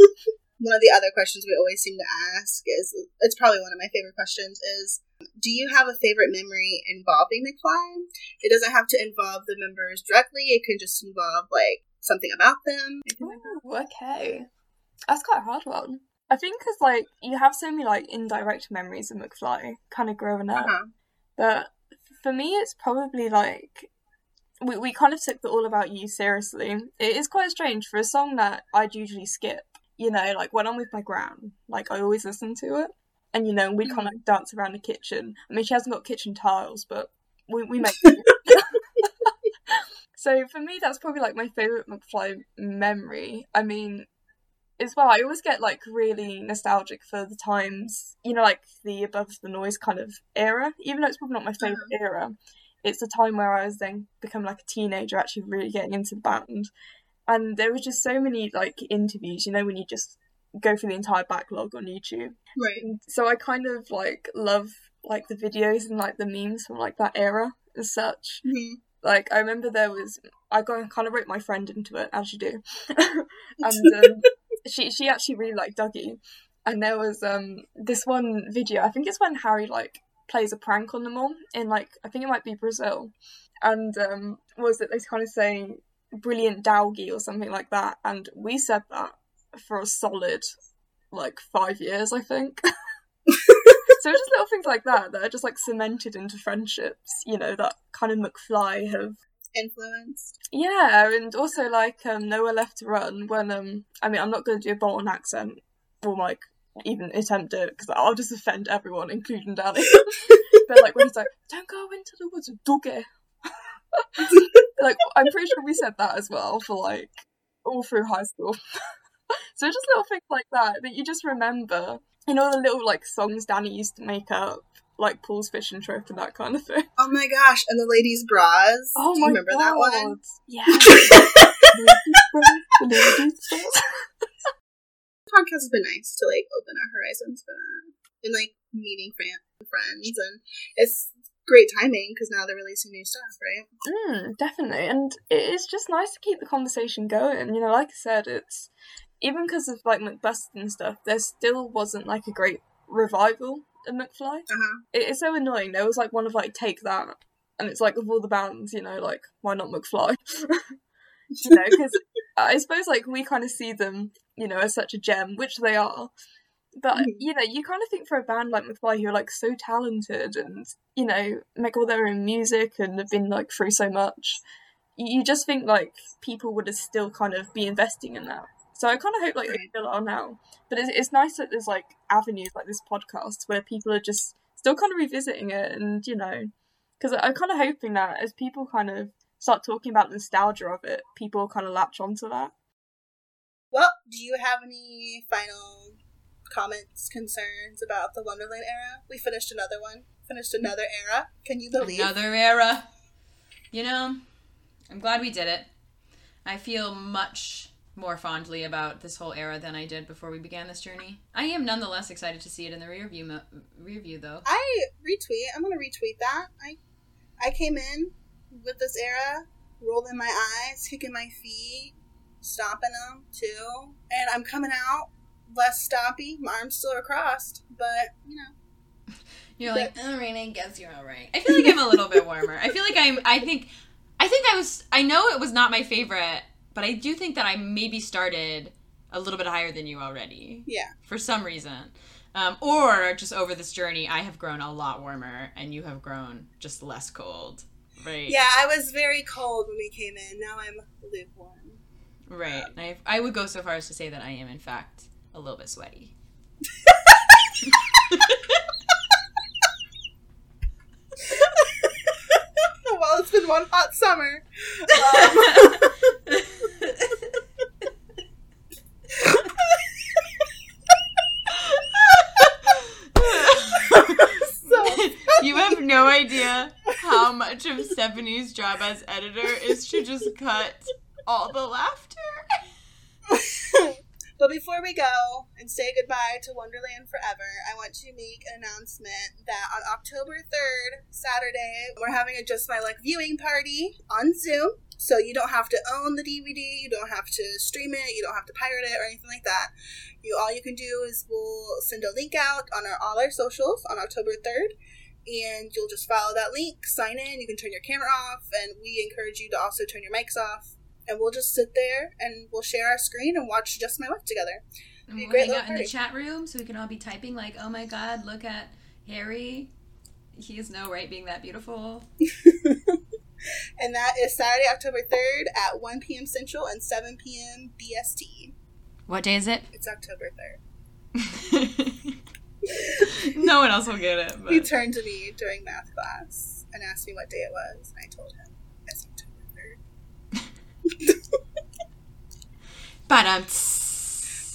One of the other questions we always seem to ask is it's probably one of my favorite questions is do you have a favorite memory involving McFly? It doesn't have to involve the members directly, it can just involve like something about them. anything like that. Ooh, okay. That's quite a hard one. I think because like you have so many like indirect memories of McFly, kind of growing up. Uh-huh. But for me, it's probably like we we kind of took the All About You seriously. It is quite strange for a song that I'd usually skip. You know, like when I'm with my gran, like I always listen to it, and you know we mm. kind of like, dance around the kitchen. I mean, she hasn't got kitchen tiles, but we we make. (laughs) (laughs) so for me, that's probably like my favorite McFly memory. I mean, as well, I always get like really nostalgic for the times, you know, like the above the noise kind of era. Even though it's probably not my uh-huh. favorite era, it's the time where I was then become like a teenager, actually really getting into the band. And there was just so many like interviews, you know, when you just go through the entire backlog on YouTube. Right. And so I kind of like love like the videos and like the memes from like that era as such. Mhm. Like I remember there was I got kind of wrote my friend into it as you do, (laughs) and (laughs) um, she she actually really liked Dougie, and there was um this one video I think it's when Harry like plays a prank on them all in like I think it might be Brazil, and um was it they kind of say brilliant Dowgie or something like that, and we said that for a solid like five years I think. (laughs) so just little things like that that are just like cemented into friendships, you know, that kind of McFly have influenced. yeah, and also like um, nowhere left to run. When um, I mean, I'm not going to do a Bolton accent or like even attempt it because I'll just offend everyone, including Danny. (laughs) but like when he's like, "Don't go into the woods Dougie," (laughs) like I'm pretty sure we said that as well for like all through high school. (laughs) so just little things like that that you just remember. You know the little like songs Danny used to make up, like Paul's fishing trip and that kind of thing. Oh my gosh, and the ladies' bras. Oh Do my you remember god! that one? Yeah. (laughs) The ladies' bras. podcast has been nice to like open our horizons for that and like meeting friends and it's great timing because now they're releasing new stuff right Mm, definitely, and it is just nice to keep the conversation going. You know, like I said, it's even because of like McBusted and stuff. There still wasn't like a great revival of McFly. uh-huh it's so annoying. There was like one of like Take That, and it's like of all the bands, you know, like why not McFly? (laughs) you know, because (laughs) I suppose like we kind of see them, you know, as such a gem, which they are. But Mhm. you know, you kind of think for a band like McFly who are like so talented and you know make all their own music and have been like through so much, you you just think like people would have still kind of be investing in that. So I kind of hope like they still are now. But it's, it's nice that there's like avenues like this podcast where people are just still kind of revisiting it and you know, because I'm kind of hoping that as people kind of start talking about the nostalgia of it, people kind of latch onto that. Well, do you have any final comments, concerns about the Wonderland era? We finished another one. Finished another era. Can you believe? Another era. You know, I'm glad we did it. I feel much more fondly about this whole era than I did before we began this journey. I am nonetheless excited to see it in the rear view, mo- rear view though. I retweet. I'm gonna retweet that. I I came in with this era, rolling my eyes, kicking my feet, stomping them too, and I'm coming out less stompy. My arms still are crossed, but you know, (laughs) You're like, all right, I guess you're all right. I feel like I'm a little bit warmer. I feel like I'm. I think, I think I was. I know it was not my favorite, but I do think that I maybe started a little bit higher than you already yeah. for some reason. Um, or just over this journey, I have grown a lot warmer, and you have grown just less cold. Right. Yeah, I was very cold when we came in. Now I'm lukewarm. Right. And I, I would go so far as to say that I am, in fact, a little bit sweaty. (laughs) well, it's been one hot summer. Um, (laughs) (laughs) you have no idea how much of Stephanie's job as editor is to just cut all the laughter. But before we go and say goodbye to Wonderland forever, I want to make an announcement that on October 3rd, Saturday, we're having a Just My Luck viewing party on Zoom. So you don't have to own the DVD, you don't have to stream it, you don't have to pirate it or anything like that. You all you can do is we'll send a link out on our all our socials on October 3rd and you'll just follow that link, sign in, you can turn your camera off and we encourage you to also turn your mics off and we'll just sit there and we'll share our screen and watch Just My Luck together. And Be a we'll great hang out in the chat room so we can all be typing like, "Oh my God, look at Harry. He has no right being that beautiful." (laughs) And that is Saturday, October 3rd at 1 p.m. Central and 7 p.m. BST. What day is it? It's October 3rd. (laughs) no one else will get it. He turned to me during math class and asked me what day it was, and I told him it's October 3rd. (laughs) But um.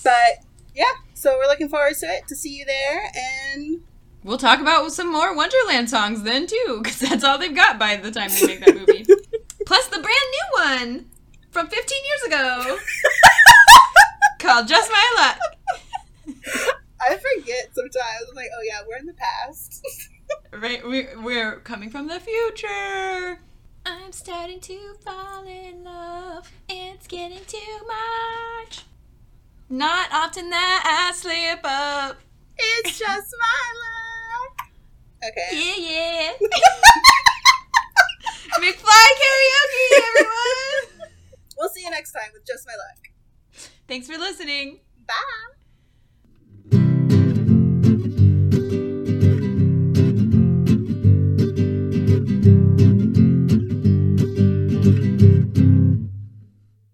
But yeah, so we're looking forward to it, to see you there, and We'll talk about some more Wonderland songs then too, because that's all they've got by the time they make that movie. (laughs) Plus the brand new one from 15 years ago (laughs) called "Just My Luck." I forget sometimes. I'm like, oh yeah, we're in the past. Right, we, we're coming from the future. I'm starting to fall in love. It's getting too much. Not often that I slip up. it's just my luck. Okay. Yeah, yeah. (laughs) McFly karaoke, everyone. We'll see you next time with Just My Luck. Thanks for listening. Bye.